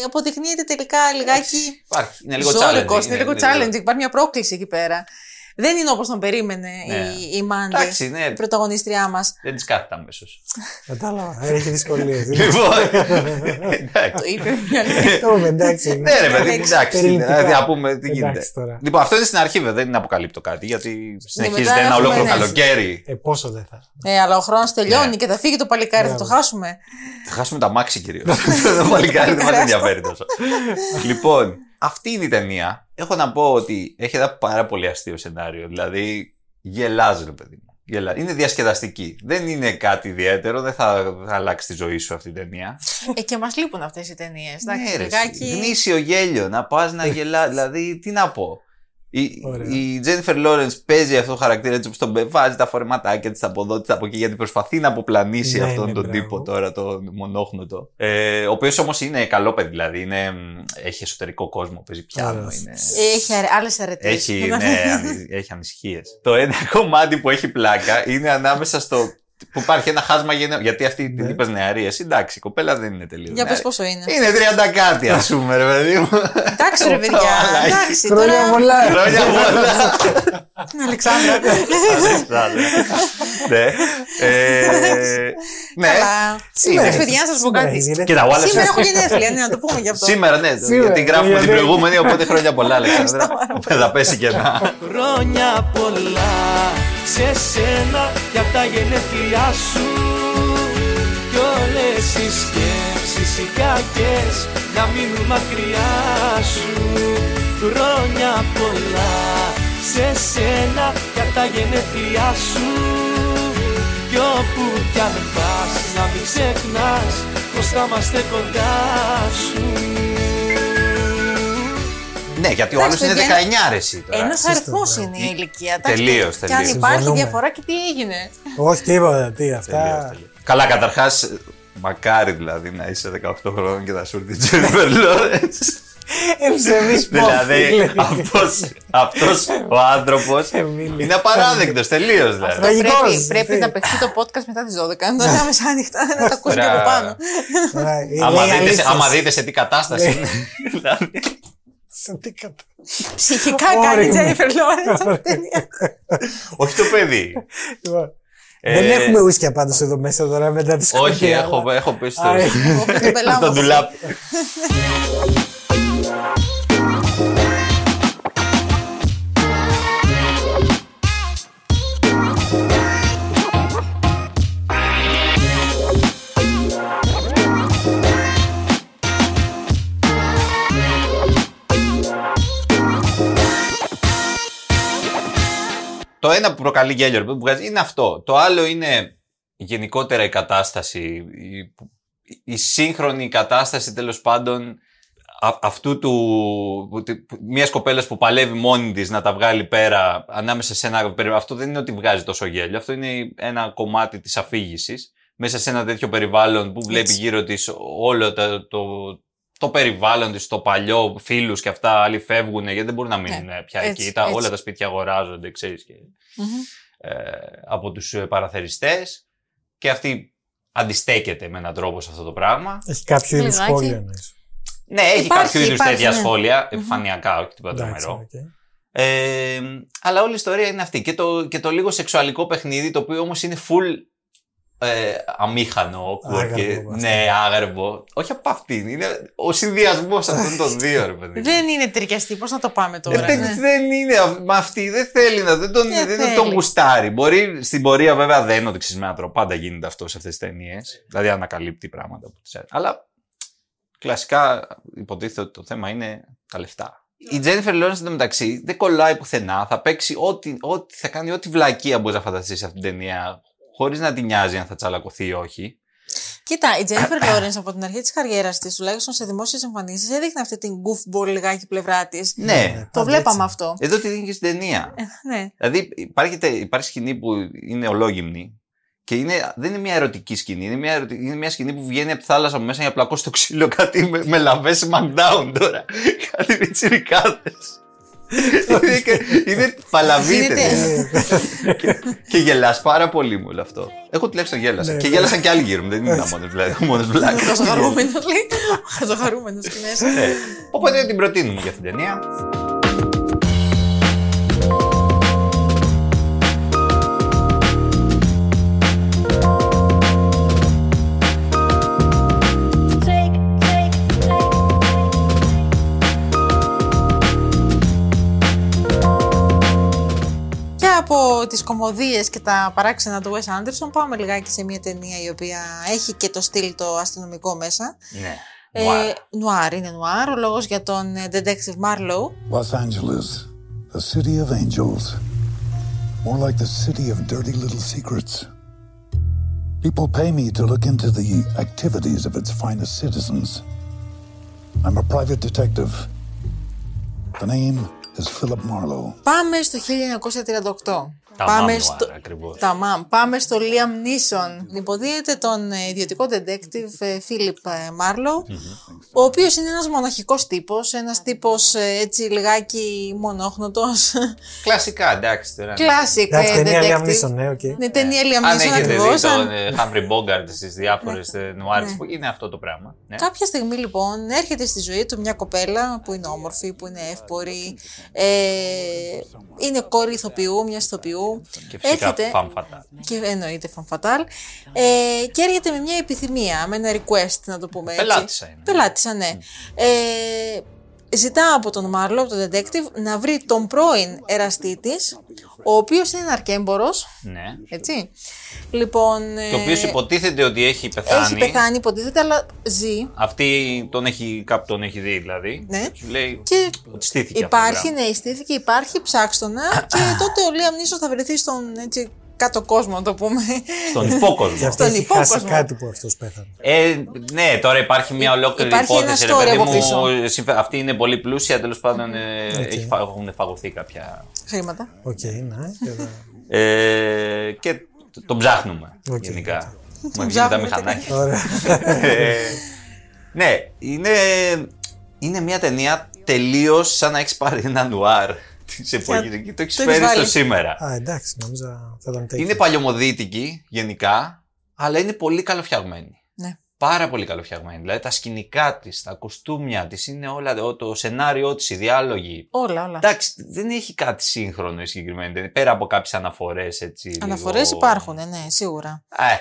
αποδεικνύεται τελικά λιγάκι. Υπάρχει, είναι λίγο Ζώρικος, challenging. είναι λίγο challenging. Υπάρχει μια πρόκληση εκεί πέρα. Δεν είναι όπως τον περίμενε Ναι. η, η Μάντι, Εντάξει, ναι. η πρωταγωνιστριά μας. Δεν της κάθεται αμέσως. Κατάλαβα. Έχει δυσκολίες. Λοιπόν. Το εντάξει. είπε μια Το εντάξει. Ναι, ρε παιδί, εντάξει. Περιληπτικά. Δηλαδή, να πούμε τι Εντάξει γίνεται. τώρα. Λοιπόν, αυτό είναι στην αρχή, βέβαια, δεν είναι αποκαλύπτω κάτι, γιατί συνεχίζεται μετά ένα έχουμε, ολόκληρο ναι. καλοκαίρι. Ε, πόσο δεν θα. Ε, αλλά ο χρόνος τελειώνει Ναι. και θα φύγει το παλικάρι, θα το Μπράβο. χάσουμε. Θα χάσουμε τα μάξι κυρίως. το παλικάρι δεν μας ενδιαφέρει τόσο. λοιπόν, αυτή είναι η ταινία. Έχω να πω ότι έχει ένα πάρα πολύ αστείο σενάριο. Δηλαδή, γελάζει, ρε παιδί μου. Γελά. Είναι διασκεδαστική. Δεν είναι κάτι ιδιαίτερο. Δεν θα, θα αλλάξει τη ζωή σου αυτή η ταινία. Ε, και μας λείπουν αυτές οι ταινίες. Εντάξει, Ναι, ρε, λιγάκι. εσύ. Γνήσιο γέλιο. Να πας να γελάς. δηλαδή, τι να πω. Η, Ωραία. η Jennifer Lawrence παίζει αυτό το χαρακτήρα έτσι όπως τον πε- βάζει τα φορεματάκια της από εδώ, της από εκεί, γιατί προσπαθεί να αποπλανήσει Ναι, αυτόν ναι, τον μπράβο. τύπο τώρα, τον μονόχνοτο. Ε, ο οποίος όμως είναι καλό παιδί, δηλαδή είναι, μ, έχει εσωτερικό κόσμο, παίζει πιάνο. Ωραίος. Είναι, Έχει άλλες αρετές. έχει, ναι, ανη- έχει ανησυχίες. το ένα κομμάτι που έχει πλάκα είναι ανάμεσα στο. Που υπάρχει ένα χάσμα γενναιό. Γιατί αυτή την Ναι. είπε νεαρή. Εσύ εντάξει, η κοπέλα δεν είναι τελείως. Για πες πόσο είναι. Είναι 30 κάτι, ας πούμε, ρε παιδί μου. Εντάξει, ρε παιδιά. Μαλάκι. Εντάξει, Χρόνια τώρα. πολλά. Χρόνια πολλά. Αλεξάνδρα. Ναι. Ε, Ναι. Καλά. Σήμερα Εντάξει, παιδιά, να σας πω Σήμερα κάτι. έχεις γενέθλια. Κοίτα, ο άλλος- Σήμερα έχω γενέθλια, ναι, να το πούμε γι' αυτό. Σήμερα, ναι, Σήμερα. γιατί γράφουμε την Γιατί- προηγούμενη, οπότε χρόνια πολλά, Αλεξάνδρα. Θα πέσει και ένα. Χρόνια πολλά σε σένα για τα γενέθλιά σου. Κι όλες οι σκέψεις οι κακές να μείνουν μακριά σου. Χρόνια πολλά σε σένα για τα γενέθλιά σου. Κι όπου κι αν πας να μην ξεχνάς πως θα είμαστε κοντά σου Ναι, γιατί ο άλλος Εντάξει, είναι παιδιά, 19 ρε εσύ τώρα. Ένας Σωστό, αριθμός μπράβο. είναι η ηλικία. εντάξει, Τελείως, Και αν τελείως. υπάρχει Συμφωνούμε. διαφορά και τι έγινε. Όχι τίποτα. Τι αυτά. Τελείως, τελείως. Καλά, καταρχάς, Μακάρι δηλαδή να είσαι 18 χρόνων και να σου έρθει η Τζένιφερ Λόρενς. Ευσεβής πω, Δηλαδή φίλε. αυτός, αυτός ο άνθρωπος είναι απαράδεκτος τελείως δηλαδή. Πρέπει, Τραγικός. πρέπει να παιχτεί το podcast μετά τις 12. Αν το έκαμε μεσάνυχτα, να τα ακούσει και από πάνω. Ωραία, είναι Άμα η δείτε, αλήθεια. άμα δείτε σε τι κατάσταση είναι. δηλαδή. Σε τι κατα- Ψυχικά κάνει η Όριμο. Τζένιφερ Λόρεντ. Όχι το παιδί. Λοιπόν, Ε, Δεν έχουμε ουίσκια πάντως εδώ μέσα τώρα μετά τη σκοτία. Όχι, έχω, έχω πεις στο, Α, ε. στο ντουλάπ. Το ένα που προκαλεί γέλιο ρε παιδί, που βγάζει είναι αυτό. Το άλλο είναι γενικότερα η κατάσταση, η, η σύγχρονη κατάσταση τέλος πάντων α- αυτού του, που τη- που- μιας κοπέλας που παλεύει μόνη της να τα βγάλει πέρα ανάμεσα σε ένα περιβάλλον. Αυτό δεν είναι ότι βγάζει τόσο γέλιο, αυτό είναι ένα κομμάτι της αφήγησης μέσα σε ένα τέτοιο περιβάλλον που βλέπει Έτσι. γύρω της όλο το, το, το περιβάλλον της, το παλιό, φίλους και αυτά, άλλοι φεύγουν γιατί δεν μπορούν να μείνουν Ναι, πια έτσι, εκεί. Τα, έτσι. όλα τα σπίτια αγοράζονται, ξέρεις, και, Μμμ. ε, από τους ε, παραθεριστές και αυτή αντιστέκεται με έναν τρόπο σε αυτό το πράγμα. Έχει κάποιο είδους Λιγάκι. σχόλια να είσαι. Ναι, έχει Υπάρχει, κάποιο είδους υπάρχει, τέτοια ναι. σχόλια, επιφανειακά, όχι τίποτα Εντάξει, τρομερό. οκ. Ε, αλλά όλη η ιστορία είναι αυτή. Και το, και το λίγο σεξουαλικό παιχνίδι, το οποίο όμως είναι full ε, αμήχανο, awkward Άγαρμπο, και, αυτό. ναι, άγαρμπο. Όχι από αυτήν. Είναι ο συνδυασμός αυτών των δύο, ρε παιδί. Δεν είναι ταιριαστή, πώς να το πάμε Ε, τώρα. δεν, ναι. δεν είναι. αυ- Μα αυτή δεν θέλει να. Δεν τον, Δεν δεν θέλει. τον γουστάρει. Μπορεί στην πορεία βέβαια δεν είναι ότι ξέρει με έναν τρόπο. Πάντα γίνεται αυτό σε αυτές τις ταινίες. Δηλαδή ανακαλύπτει πράγματα που τις Αλλά κλασικά υποτίθεται ότι το θέμα είναι τα λεφτά. Η Τζένιφερ Λόρενς εντωμεταξύ δεν κολλάει πουθενά. Θα παίξει ό,τι, ό,τι θα κάνει ό,τι βλακεία μπορείς να φανταστείς σε αυτήν την ταινία. Χωρίς να την νοιάζει αν θα τσαλακωθεί ή όχι. Κοίτα, η Τζένιφερ Λόρεν από την αρχή της καριέρας της, τουλάχιστον σε δημόσιες εμφανίσεις, έδειχνε αυτή την goofball λιγάκι πλευρά της. Ναι. Το πάντα βλέπαμε έτσι. αυτό. Εδώ τη δίνει και στην ταινία. Ναι. Δηλαδή υπάρχει, τε- υπάρχει σκηνή που είναι ολόγυμνη και είναι, δεν είναι μια ερωτική σκηνή. Είναι μια, ερωτη- είναι μια σκηνή που βγαίνει από τη θάλασσα μέσα για να πλακώσει το ξύλο κάτι με, με λαβές SmackDown τώρα. κάτι με τσιρικάδες. Είναι, και- είναι παλαβίτες. και, και γελάς πάρα πολύ με όλο αυτό. Εγώ τουλάχιστον γέλασα. Ναι, και ναι. γέλασαν και άλλοι γύρω μου. Δεν είναι μόνος δηλαδή, ο μόνος βλάκας. Χαζοχαρούμενος, λέει. Χαζοχαρούμενος και μέσα. Ε, Οπότε την προτείνουμε για αυτήν την ταινία. Από τις κομμωδίες και τα παράξενα του Wes Anderson πάμε λιγάκι σε μια ταινία η οποία έχει και το στυλ το αστυνομικό μέσα. Ναι. Ε, Νουάρ. νουάρ, είναι νουάρ, ο λόγος για τον ε, Detective Marlowe. Los Angeles, the city of angels. More like the city of dirty little secrets. People pay me to look into the activities of its finest citizens. I'm a private detective. The name is Philip Marlowe. Πάμε στο 1938. Τα Πάμε μάμ στο... νουάρ, ακριβώς. Τα μαμ. Πάμε στο Liam Neeson. Υποδύεται τον ε, ιδιωτικό detective ε, Philip ε, Marlowe, ο οποίος είναι ένας μοναχικός τύπος, ένας τύπος ε, έτσι λιγάκι μονόχνοτος. Κλασικά, εντάξει τώρα. ναι. Classic Εντάξει, ε, ταινία Liam detective. Neeson, ναι, οκ. Ναι, ταινία Liam Αν Neeson έχετε ακριβώς. δει αν- τον ε, Humphrey Bogart στις διάφορες ε, νουάρες, Ναι. που είναι αυτό το πράγμα. Ναι. Κάποια στιγμή λοιπόν έρχεται στη ζωή του μια κοπέλα που είναι όμορφη, που είναι εύπορη, ε, είναι κόρη ηθοποιού, μια ηθοποιού. Και φυσικά Έρχεται- femme fatale. Και εννοείται φανφατάλ. Ε, και έρχεται με μια επιθυμία, με ένα request να το πούμε έτσι. Πελάτησα είναι. Πελάτησα, ναι. Ε, ζητά από τον Μάρλο, από τον detective, να βρει τον πρώην εραστή τη, ο οποίος είναι αρκέμπορο. Ναι. Έτσι. Λοιπόν. Και ο οποίος ε, υποτίθεται ότι έχει πεθάνει. Έχει πεθάνει, υποτίθεται, αλλά ζει. Αυτή τον έχει, κάπου τον έχει δει δηλαδή. Ναι. Σου λέει Και ότι στήθηκε αυτό το Υπάρχει, πράγμα. ναι, στήθηκε, υπάρχει, ψάξ' τονα. και τότε ο Λίαμ Νίσον θα βρεθεί στον έτσι, κάτω κόσμο, να το πούμε. Στον υπόκοσμο. Και αυτό Στον έχει χάσει υπόκοσμο. κάτι που αυτός πέθανε. Ε, ναι, τώρα υπάρχει μια ολόκληρη Υπάρχει ένα υπόθεση. Ρε, story παιδί από πίσω. μου, συμφε- αυτή είναι πολύ πλούσια, τέλος πάντων ε, Οκ. έχει φα- έχουν φαγωθεί κάποια. Χρήματα. Οκ, ναι. και εδώ. Ε, και τον ψάχνουμε Οκ. γενικά. Μου βγαίνει τα Ψάχνουμε μηχανάκια. Ωραία. Ε, ναι, είναι, είναι μια ταινία τελείως σαν να έχεις πάρει ένα νουάρ της εποχής και το έχεις το φέρει έχεις στο βάλει. σήμερα. Α, εντάξει, νόμιζα θα ήταν τέτοιο. Είναι παλιωμοδίτικη γενικά, αλλά είναι πολύ καλοφτιαγμένη. Ναι. Πάρα πολύ καλοφτιαγμένη. Δηλαδή τα σκηνικά της, τα κοστούμια της, είναι όλα. το- Το σενάριό της, οι διάλογοι. Όλα, όλα. Εντάξει, δεν έχει κάτι σύγχρονο η συγκεκριμένη ταινία. Πέρα από κάποιες αναφορές έτσι. Αναφορές λίγο- υπάρχουν, ναι, σίγουρα. Ε,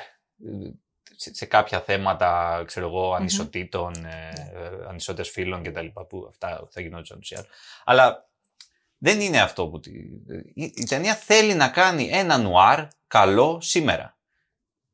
σε, σε κάποια θέματα, ξέρω εγώ, ανισοτήτων, ε, ε, ανισότητας φύλων και τα λοιπά, που αυτά θα γινόντουσαν τους ή άλλους. Αλλά δεν είναι αυτό που... τη- Η, η ταινία θέλει να κάνει ένα νουάρ καλό σήμερα.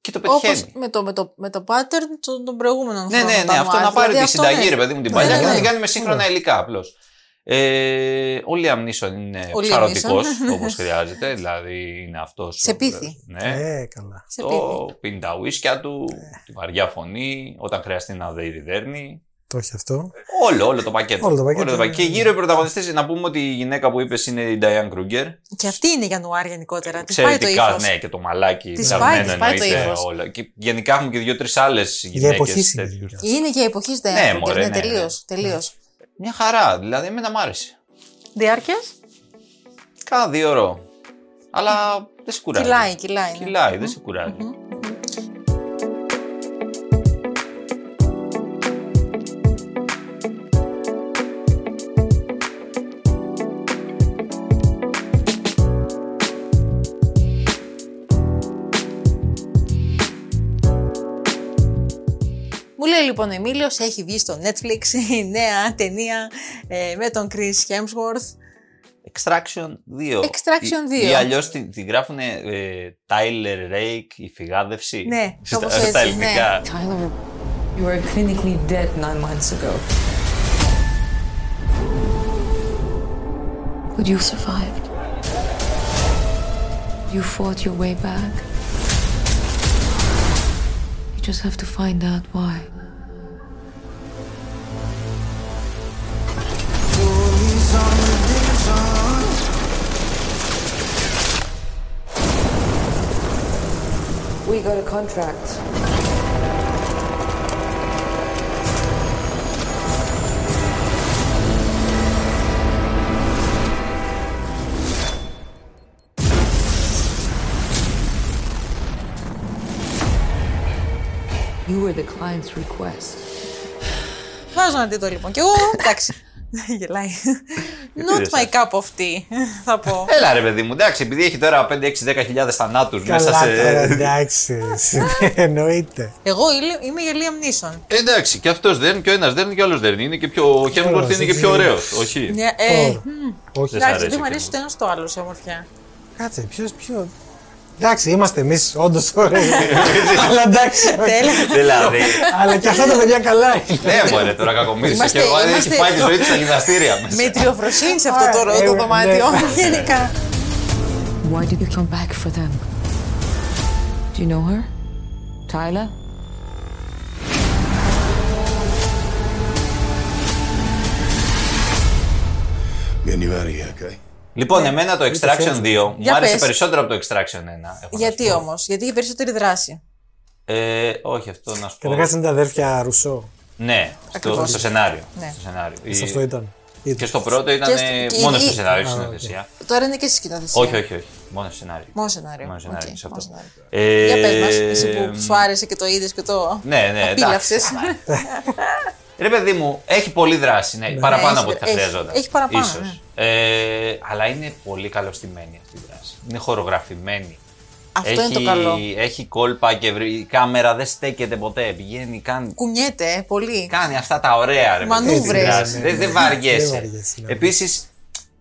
Και το πετυχαίνει. Όπω με το, με, το, με το pattern των, των προηγούμενων Ναι, χρόνων. ναι, τα ναι, αυτό noir. να πάρει Δηλαδή τη αυτό, συνταγή, ναι. ρε παιδί μου, την Ναι, παλιά ναι, και να ναι. την κάνει με σύγχρονα υλικά απλώς. Ε, ο Liam Neeson είναι Ο Liam ψαρωτικός Neeson. όπως χρειάζεται. Δηλαδή είναι αυτός. Σε πείθει. Ναι. Ε, καλά. Σε Το πίνει τα ουίσκια του, τη βαριά φωνή, όταν χρειαστεί να δει δέρνει. Το έχει αυτό. Όλο, όλο το πακέτο. Όλο το πακέτο, ναι. Και γύρω οι πρωταγωνιστές, να πούμε ότι η γυναίκα που είπες είναι η Diane Kruger. Και αυτή είναι για νουάρ γενικότερα. Της πάει το Εξαιρετικά, ύφος. ναι, και το μαλάκι. Της ψαγμένο πάει, της πάει το εννοείται, ύφος. όλα. Και γενικά έχουμε και δύο-τρεις άλλες γυναίκες. εποχής είναι γενικά. Είναι για εποχής δεν Ναι, μωρέ, ναι, ναι, ναι. τελείως. Τελείως. Μια χαρά, δηλαδή εμένα μ' άρεσε. Διάρκειας; Κάνα δύο ώρο. Αλλά δεν σε κουράζει. Κυλάει, κυλάει. ναι. Κυλάει, δεν σε κουράζει. Λοιπόν ο Εμίλιο, έχει βγει στο Netflix η νέα ταινία ε, με τον Chris Hemsworth. Extraction 2. Extraction 2. Ή, ή αλλιώ την, την γράφουν ε, Tyler Rake, η φυγάδευση. Ναι, στα, κάπως στα έτσι, ναι. ελληνικά. Tyler, you were clinically dead nine months ago. But you survived. You fought your way back. You just have to find out why. A contract. You were the client's request. Βάζω να δει το λοιπόν. Και εγώ, εντάξει. Γελάει. Not είδες, my cup of tea, θα πω. Έλα ρε παιδί μου, εντάξει, επειδή έχει τώρα 5, 6, 10 χιλιάδες θανάτους μέσα Καλά σε... τώρα, εντάξει. Εννοείται. Εγώ είμαι- είμαι για Liam Neeson. Εντάξει, και αυτός δεν, και ο ένας δεν, και ο άλλος δεν. Είναι και πιο, ο Hemsworth Όλος, είναι και έτσι. πιο ωραίος, όχι. Ναι, ε, Ω, μμ. όχι. Δεν σ' Εντάξει, αρέσει δεν μου ο αρέσει το ένας στο άλλο σε ομορφιά. Κάτσε, ποιος. Ποιο... Εντάξει, είμαστε εμείς όντως ωραίοι. Αλλά εντάξει. Τέλεια. δηλαδή. Αλλά και αυτά τα παιδιά καλά είναι. Ναι, μωρέ, τώρα κακομίρι. Και Είμαστε- εγώ δεν έχει είμαστε- φάει τη ζωή του στα γυμναστήρια μέσα. Με τριοφροσύνη σε αυτό το, Α, ε, το ναι. δωμάτιο. Γενικά. Why did you come back for them? Do you know her? Tyler? Getting you out of here, okay? Λοιπόν, εμένα το Extraction 2 μου Για άρεσε πες. περισσότερο από το Extraction 1. έχω να Γιατί σου πω. όμως, γιατί έχει περισσότερη δράση. Ε, όχι, αυτό να σου πω. Καταρχάς είναι τα αδέρφια Ρουσό. Ναι, στο, Ακριβώς. στο σενάριο. Ναι. Στο σενάριο. Σε- αυτό ήταν. Και στο πρώτο ήταν Και στο- και μόνος η- στο η- σενάριο, Α, στην οκ. σκηνοθεσία. Τώρα είναι και στη σκηνοθεσία. Όχι, όχι, όχι. Μόνο στο σενάριο. Μόνο σενάριο. Μόνο σενάριο, Οκ, σε μόνο αυτό. σενάριο. Ε, Για πες μας, εσύ που σου άρεσε και το είδες και το Ναι, ναι, απήλαυσες. Ρε παιδί μου, έχει πολύ δράση. Ναι, παραπάνω Έχει- από ό,τι θα έχει- χρειαζόταν. έχει παραπάνω, Ίσως. ναι. Ε, αλλά είναι πολύ καλοστημένη αυτή η δράση. Είναι χορογραφημένη. Αυτό έχει, είναι το καλό. Έχει κόλπα και βρει- η κάμερα δεν στέκεται ποτέ. Πηγαίνει, κάνει, Κουνιέται ε, πολύ. κάνει αυτά τα ωραία ρε παιδί μου, Μανούβρες. στη δράση. Ναι, ναι, Δεν, ναι. δεν βαριέσαι. Δεν βαριέσαι, ναι. Επίσης,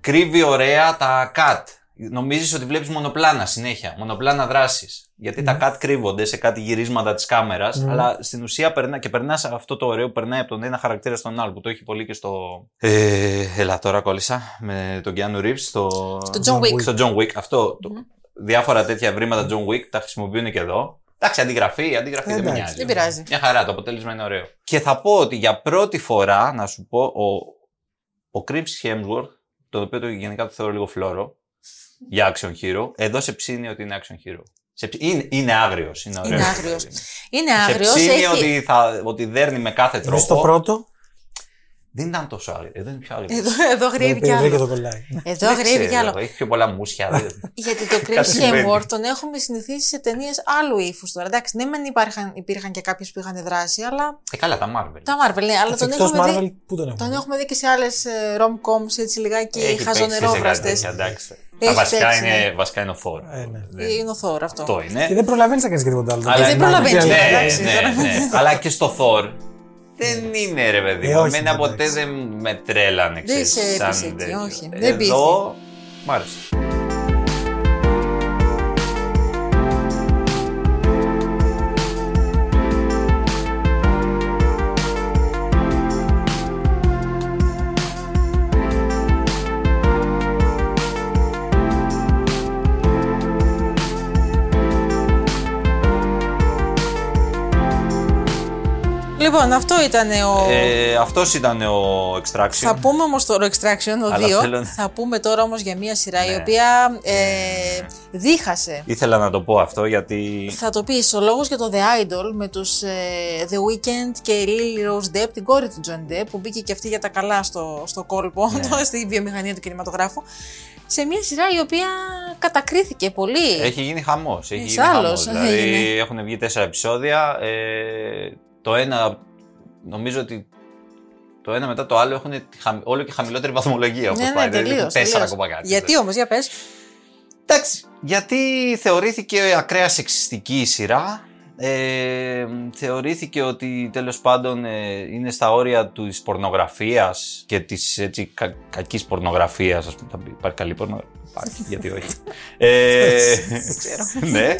κρύβει ωραία τα cut. Νομίζεις ότι βλέπεις μονοπλάνα συνέχεια, μονοπλάνα δράσης. Γιατί τα cut κρύβονται σε κάτι γυρίσματα της κάμερας, αλλά στην ουσία περνά, και περνάς αυτό το ωραίο που περνάει από τον ένα χαρακτήρα στον άλλο, που το έχει πολύ και στο... Ε, έλα τώρα κόλλησα, με τον Keanu Reeves, στο... Στο John Wick. Στο John Wick, αυτό. το- διάφορα τέτοια ευρήματα John Wick τα χρησιμοποιούν και εδώ. Εντάξει, αντιγραφή, αντιγραφή δεν με Εντάξει. νοιάζει. Δεν πειράζει. Μια χαρά, το αποτέλεσμα είναι ωραίο. Και θα πω ότι για πρώτη φορά, να σου πω, ο, ο Chris Hemsworth, τον οποίο το γενικά το θεωρώ λίγο φλόρο, για action hero, εδώ σε ψήνει ότι είναι action hero. Σε ψ- είναι, είναι άγριος. Είναι, Είναι ωραίος. άγριος. Είναι Σε άγριος. ψήνει Έχει... ότι, θα, ότι δέρνει με κάθε Ενώ τρόπο. στο πρώτο. Δεν ήταν τόσο άγριο. Εδώ είναι πιο άγριο. Εδώ, εδώ αγριεύει κι Εδώ και το άλλο. κολλάει. Εδώ Δεν αγριεύει κι ξέρω, άλλο. Έχει πιο πολλά μουσια. δεν- Γιατί το Chris Κάτι συμβαίνει. Hemsworth τον έχουμε συνηθίσει σε ταινίες άλλου ύφους τώρα. Εντάξει, ναι, μεν υπήρχαν, υπήρχαν και κάποιες που είχαν δράσει, αλλά. Ε, καλά, τα Marvel. Τα Marvel, ναι, αλλά τον Εκτός έχουμε, Marvel, δει, πού τον έχουμε. τον έχουμε δει και σε άλλες rom-coms έτσι λιγάκι Έχει παίξει σε κάτι χαζονερόβραστε. τέτοια, εντάξει. Έχει Τα βασικά παίξει, είναι, ναι. βασικά είναι ο Thor. Ε, ναι. Δεν- Είναι ο Thor αυτό. Αυτό είναι. Και δεν προλαβαίνεις να κάνεις και τίποτα άλλο. Αλλά δεν προλαβαίνεις, ναι, εντάξει, ναι, τώρα. ναι. Αλλά και στο Thor δεν είναι ρε παιδί Ε, μου. όχι, Εμένα ποτέ εντάξει. δεν με τρέλανε. Δεν ξέρεις, σε σαν έπεισε εκεί, τέτοιο. όχι. Δεν πήγε. Εδώ μ' άρεσε. Λοιπόν, αυτό ήταν ο. Ε, αυτός ήταν ο Extraction. Θα πούμε όμως τώρα Extraction, ο Αλλά 2. θέλω να- Θα πούμε τώρα όμως για μια σειρά η Ναι. οποία ε, δίχασε. Ήθελα να το πω αυτό γιατί Θα το πει ο λόγος για το The Idol με τους The Weeknd και η Lily Rose Depp, την κόρη του John Depp, που μπήκε και αυτή για τα καλά στο, στο κόλπο, Ναι. στη βιομηχανία του κινηματογράφου. Σε μια σειρά η οποία κατακρίθηκε πολύ. έχει γίνει χαμός. Έχει Είσαι γίνει άλλος, χαμός. Δηλαδή έγινε. έχουν βγει τέσσερα επεισόδια. Ε, το ένα νομίζω ότι το ένα μετά το άλλο έχουν τη χαμη- όλο και χαμηλότερη βαθμολογία. όπως ναι, πάει. ναι, Δηλαδή, τελείως. έχουν Τέσσερα ακόμα κάτι. Γιατί όμως, για πες. Εντάξει, γιατί θεωρήθηκε ακραία σεξιστική η σειρά. Ε, θεωρήθηκε ότι τέλος πάντων ε, είναι στα όρια της πορνογραφίας και της έτσι, κα, κακής πορνογραφίας. Ας πούμε, θα πει, υπάρχει καλή πορνογραφία. Υπάρχει, γιατί όχι. Ε, ναι.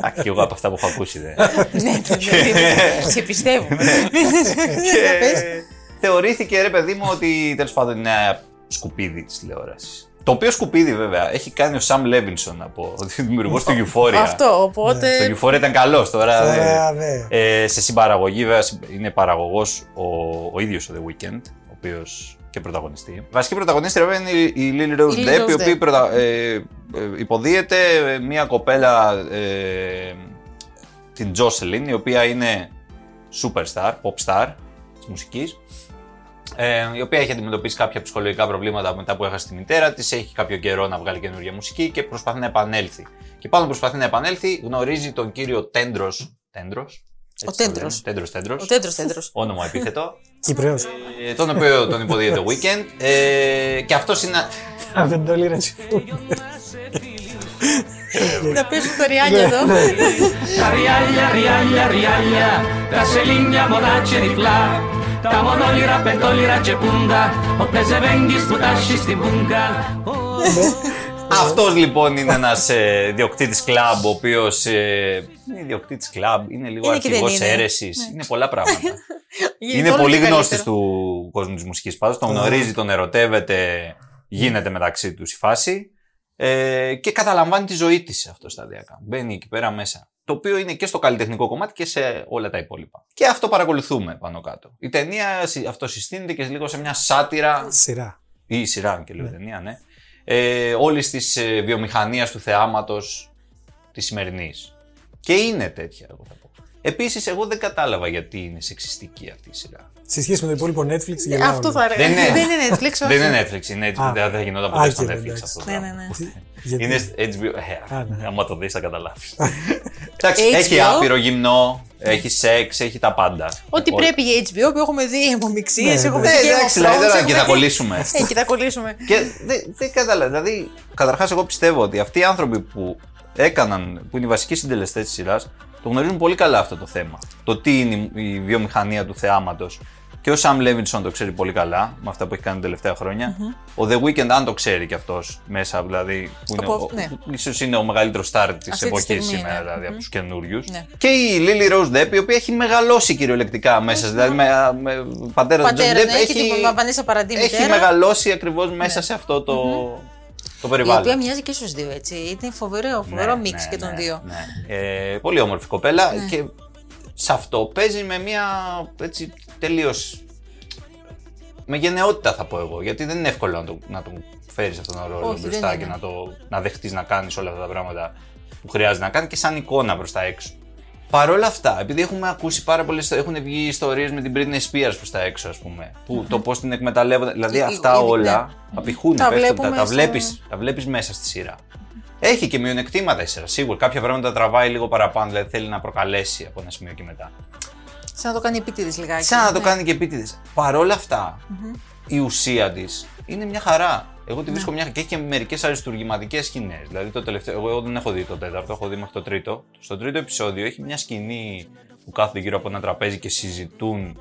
Α, και εγώ από αυτά που έχω ακούσει. Ναι. ναι, ναι, ναι, σε πιστεύω. Για πες. και θεωρήθηκε ρε παιδί μου ότι τέλος πάντων είναι ένα σκουπίδι της τηλεόρασης. Το οποίο σκουπίδι βέβαια έχει κάνει ο Σαμ Λέβινσον από δημιουργός του Euphoria. Αυτό, οπότε. Το Euphoria ήταν καλός τώρα. Τώρα, ε, ναι. ε, σε συμπαραγωγή, βέβαια, είναι παραγωγός ο, ο ίδιος ο The Weeknd, ο οποίος και πρωταγωνιστή. Βασική πρωταγωνίστρια βέβαια είναι η η Lily Rose Η Lily Depp, Rose η οποία Depp. πρωτα- ε, ε, υποδίεται ε, μια κοπέλα, ε, την Jocelyn, η οποία είναι superstar, pop star της μουσικής, ε, η οποία έχει αντιμετωπίσει κάποια ψυχολογικά προβλήματα μετά που έχασε τη μητέρα της, έχει κάποιο καιρό να βγάλει καινούργια μουσική και προσπαθεί να επανέλθει. Και πάνω που προσπαθεί να επανέλθει, γνωρίζει τον κύριο Τέντρος. Τέντρος; Ο Τέντρος. Τέντρος, Τέντρος. Ο Τέντρος, Τέντρος. Όνομα επίθετο. Κύπριος. ε, τον οποίο τον υποδίεται το weekend. Ε, και αυτός είναι. Δεν το λέει ρετσιφού. Να πέσουν τα ριάλια εδώ. Τα ριάλια, ριάλια, ριάλια, τα σελίνια μονάτσι διπλά. Τα μονόλυρα, πεντόλυρα και πούντα, όποτε σε βέγγεις που τάσεις στην πούγκα. Αυτός λοιπόν είναι ένας ε, διοκτήτη κλαμπ, ο οποίος. Ε, είναι ιδιοκτήτης κλαμπ, είναι λίγο Είναι και δεν αρχηγό είναι. αίρεσης, Ναι. είναι πολλά πράγματα. Γίνεται είναι όλο πολύ και γνώστης καλύτερο. του κόσμου της μουσικής. Πάντω τον γνωρίζει, τον ερωτεύεται, γίνεται μεταξύ τους η φάση ε, και καταλαμβάνει τη ζωή της αυτό σταδιακά. Μπαίνει εκεί πέρα μέσα. Το οποίο είναι και στο καλλιτεχνικό κομμάτι και σε όλα τα υπόλοιπα. Και αυτό παρακολουθούμε πάνω κάτω. Η ταινία συ- αυτό συστήνεται και λίγο σε μια σάτυρα Σειρά. ή σειρά και λέω ταινία, ναι. Ε, Όλης της ε, βιομηχανίας του θεάματος της σημερινής. Και είναι τέτοια, εγώ θα πω. Επίσης, εγώ δεν κατάλαβα γιατί είναι σεξιστική αυτή η σειρά. Σε σχέση με το υπόλοιπο Netflix γελάω. Αυτό λίγο. θα έλεγα. Δεν είναι, Δεν είναι Netflix, όχι. Δεν είναι Netflix, είναι Α. δεν θα γινόταν Α, ποτέ στο και Netflix εντάξει. αυτό. το Ναι, πράγμα. ναι, ναι. Γιατί; Είναι HBO. Ε, Α, ναι. άμα το δεις, θα καταλάβεις. Εντάξει, HBO. έχει άπειρο γυμνό, έχει σεξ, έχει τα πάντα. Ό,τι Ο- πρέπει για HBO που έχουμε δει απομειξίε, Ναι, έχουμε ναι. δει Ε, Game εντάξει, of δηλαδή Thrones, τώρα έχουμε και θα δει- κολλήσουμε. Ε, και θα κολλήσουμε. Και δεν δεν κατάλαβα. Δηλαδή, καταρχάς, εγώ πιστεύω ότι αυτοί οι άνθρωποι που έκαναν, που είναι οι βασικοί συντελεστές της σειράς, το γνωρίζουν πολύ καλά αυτό το θέμα. Το τι είναι η βιομηχανία του θεάματος. Και ο Σαμ Λέβινσον το ξέρει πολύ καλά με αυτά που έχει κάνει τα τελευταία χρόνια. Ο The Weeknd, αν το ξέρει κι αυτός μέσα, δηλαδή. Που είναι, Από- ο, ναι. ίσως είναι ο μεγαλύτερος στάρ της Αυτή τη εποχής στιγμή, σήμερα, ναι. δηλαδή, από τους καινούριους. Ναι. Και η Lily Rose Depp, η οποία έχει μεγαλώσει κυριολεκτικά μέσα. Δηλαδή, με, με πατέρα του John Πατέρα, Depp ναι, έχει την Βανίσα Παραντή έχει μητέρα. μεγαλώσει ακριβώς μέσα σε αυτό το, το Η περιβάλλον. οποία μοιάζει και στους δύο, έτσι. Είναι φοβερό, φοβερό Ναι, μίξ ναι, και των ναι, δύο. ναι. Ε, πολύ όμορφη κοπέλα Ναι. και σε αυτό παίζει με μια έτσι τελείως με γενναιότητα θα πω εγώ. Γιατί δεν είναι εύκολο να το, να το φέρεις αυτόν τον ρόλο Όχι, δεν μπροστά είναι. και να, το, να δεχτείς να κάνεις όλα αυτά τα πράγματα που χρειάζεται να κάνεις και σαν εικόνα προ τα έξω. Παρ' όλα αυτά, επειδή έχουμε ακούσει πάρα πολλές. Έχουν βγει ιστορίες με την Britney Spears προς τα έξω, ας πούμε. Που το πώς την εκμεταλλεύονται. Δηλαδή Ε, αυτά ήδη, όλα ναι. απηχούν, Τα πέφτουν, τα, βλέπουμε τα στο- βλέπεις, τα βλέπεις μέσα στη σειρά. Έχει και μειονεκτήματα η σειρά, σίγουρα. Κάποια πράγματα τραβάει λίγο παραπάνω, δηλαδή θέλει να προκαλέσει από ένα σημείο και μετά. Σαν να το κάνει επίτηδες λιγάκι. Σαν να το ναι. κάνει και επίτηδες. Παρ' όλα αυτά, η ουσία της είναι μια χαρά. Εγώ τη βρίσκω μια και έχει και μερικές αριστουργηματικές σκηνές. Δηλαδή το τελευταίο. Εγώ, εγώ δεν έχω δει το τέταρτο, έχω δει μέχρι το τρίτο. Στο τρίτο επεισόδιο έχει μια σκηνή που κάθονται γύρω από ένα τραπέζι και συζητούν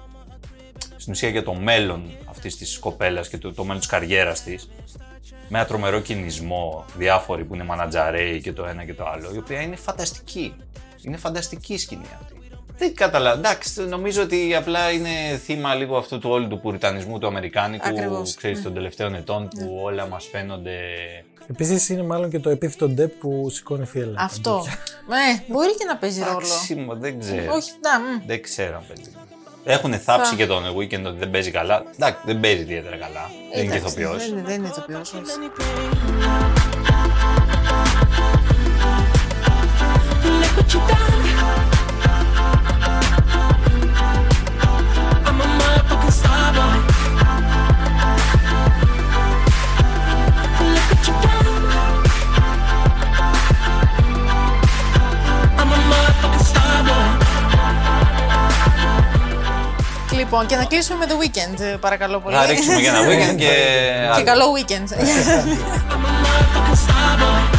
στην ουσία για το μέλλον αυτή της κοπέλας και το, το μέλλον της καριέρας της. Με ένα τρομερό κινησμό, διάφοροι που είναι μανατζαρέοι και το ένα και το άλλο, η οποία είναι φανταστική. Είναι φανταστική η σκηνή αυτή. Δεν καταλαβαίνω. Εντάξει, νομίζω ότι απλά είναι θύμα λίγο αυτού του όλου του πουριτανισμού του Αμερικάνικου, Ακριβώς, ξέρεις, ναι. των τελευταίων ετών που όλα μας φαίνονται... Επίσης είναι μάλλον και το επίθετο ντεπ που σηκώνει φιέλα. Αυτό. Ναι, μπορεί και να παίζει ρόλο. Άξιμο, δεν ξέρω. Όχι, να, μ. Δεν ξέρω αν παίζει. Έχουν θάψει Θα- και τον Weekend ότι δεν παίζει καλά. Εντάξει, δεν παίζει ιδιαίτερα καλά. δεν είναι και Εντάξει, ηθοποιός. Δεν, δεν είναι ηθοποιός, όχι. I'm a motherfucking star boy. Λοιπόν, και να κλείσουμε με το weekend, ε, παρακαλώ πολύ. Θα ρίξουμε για ένα weekend και... και καλό weekend.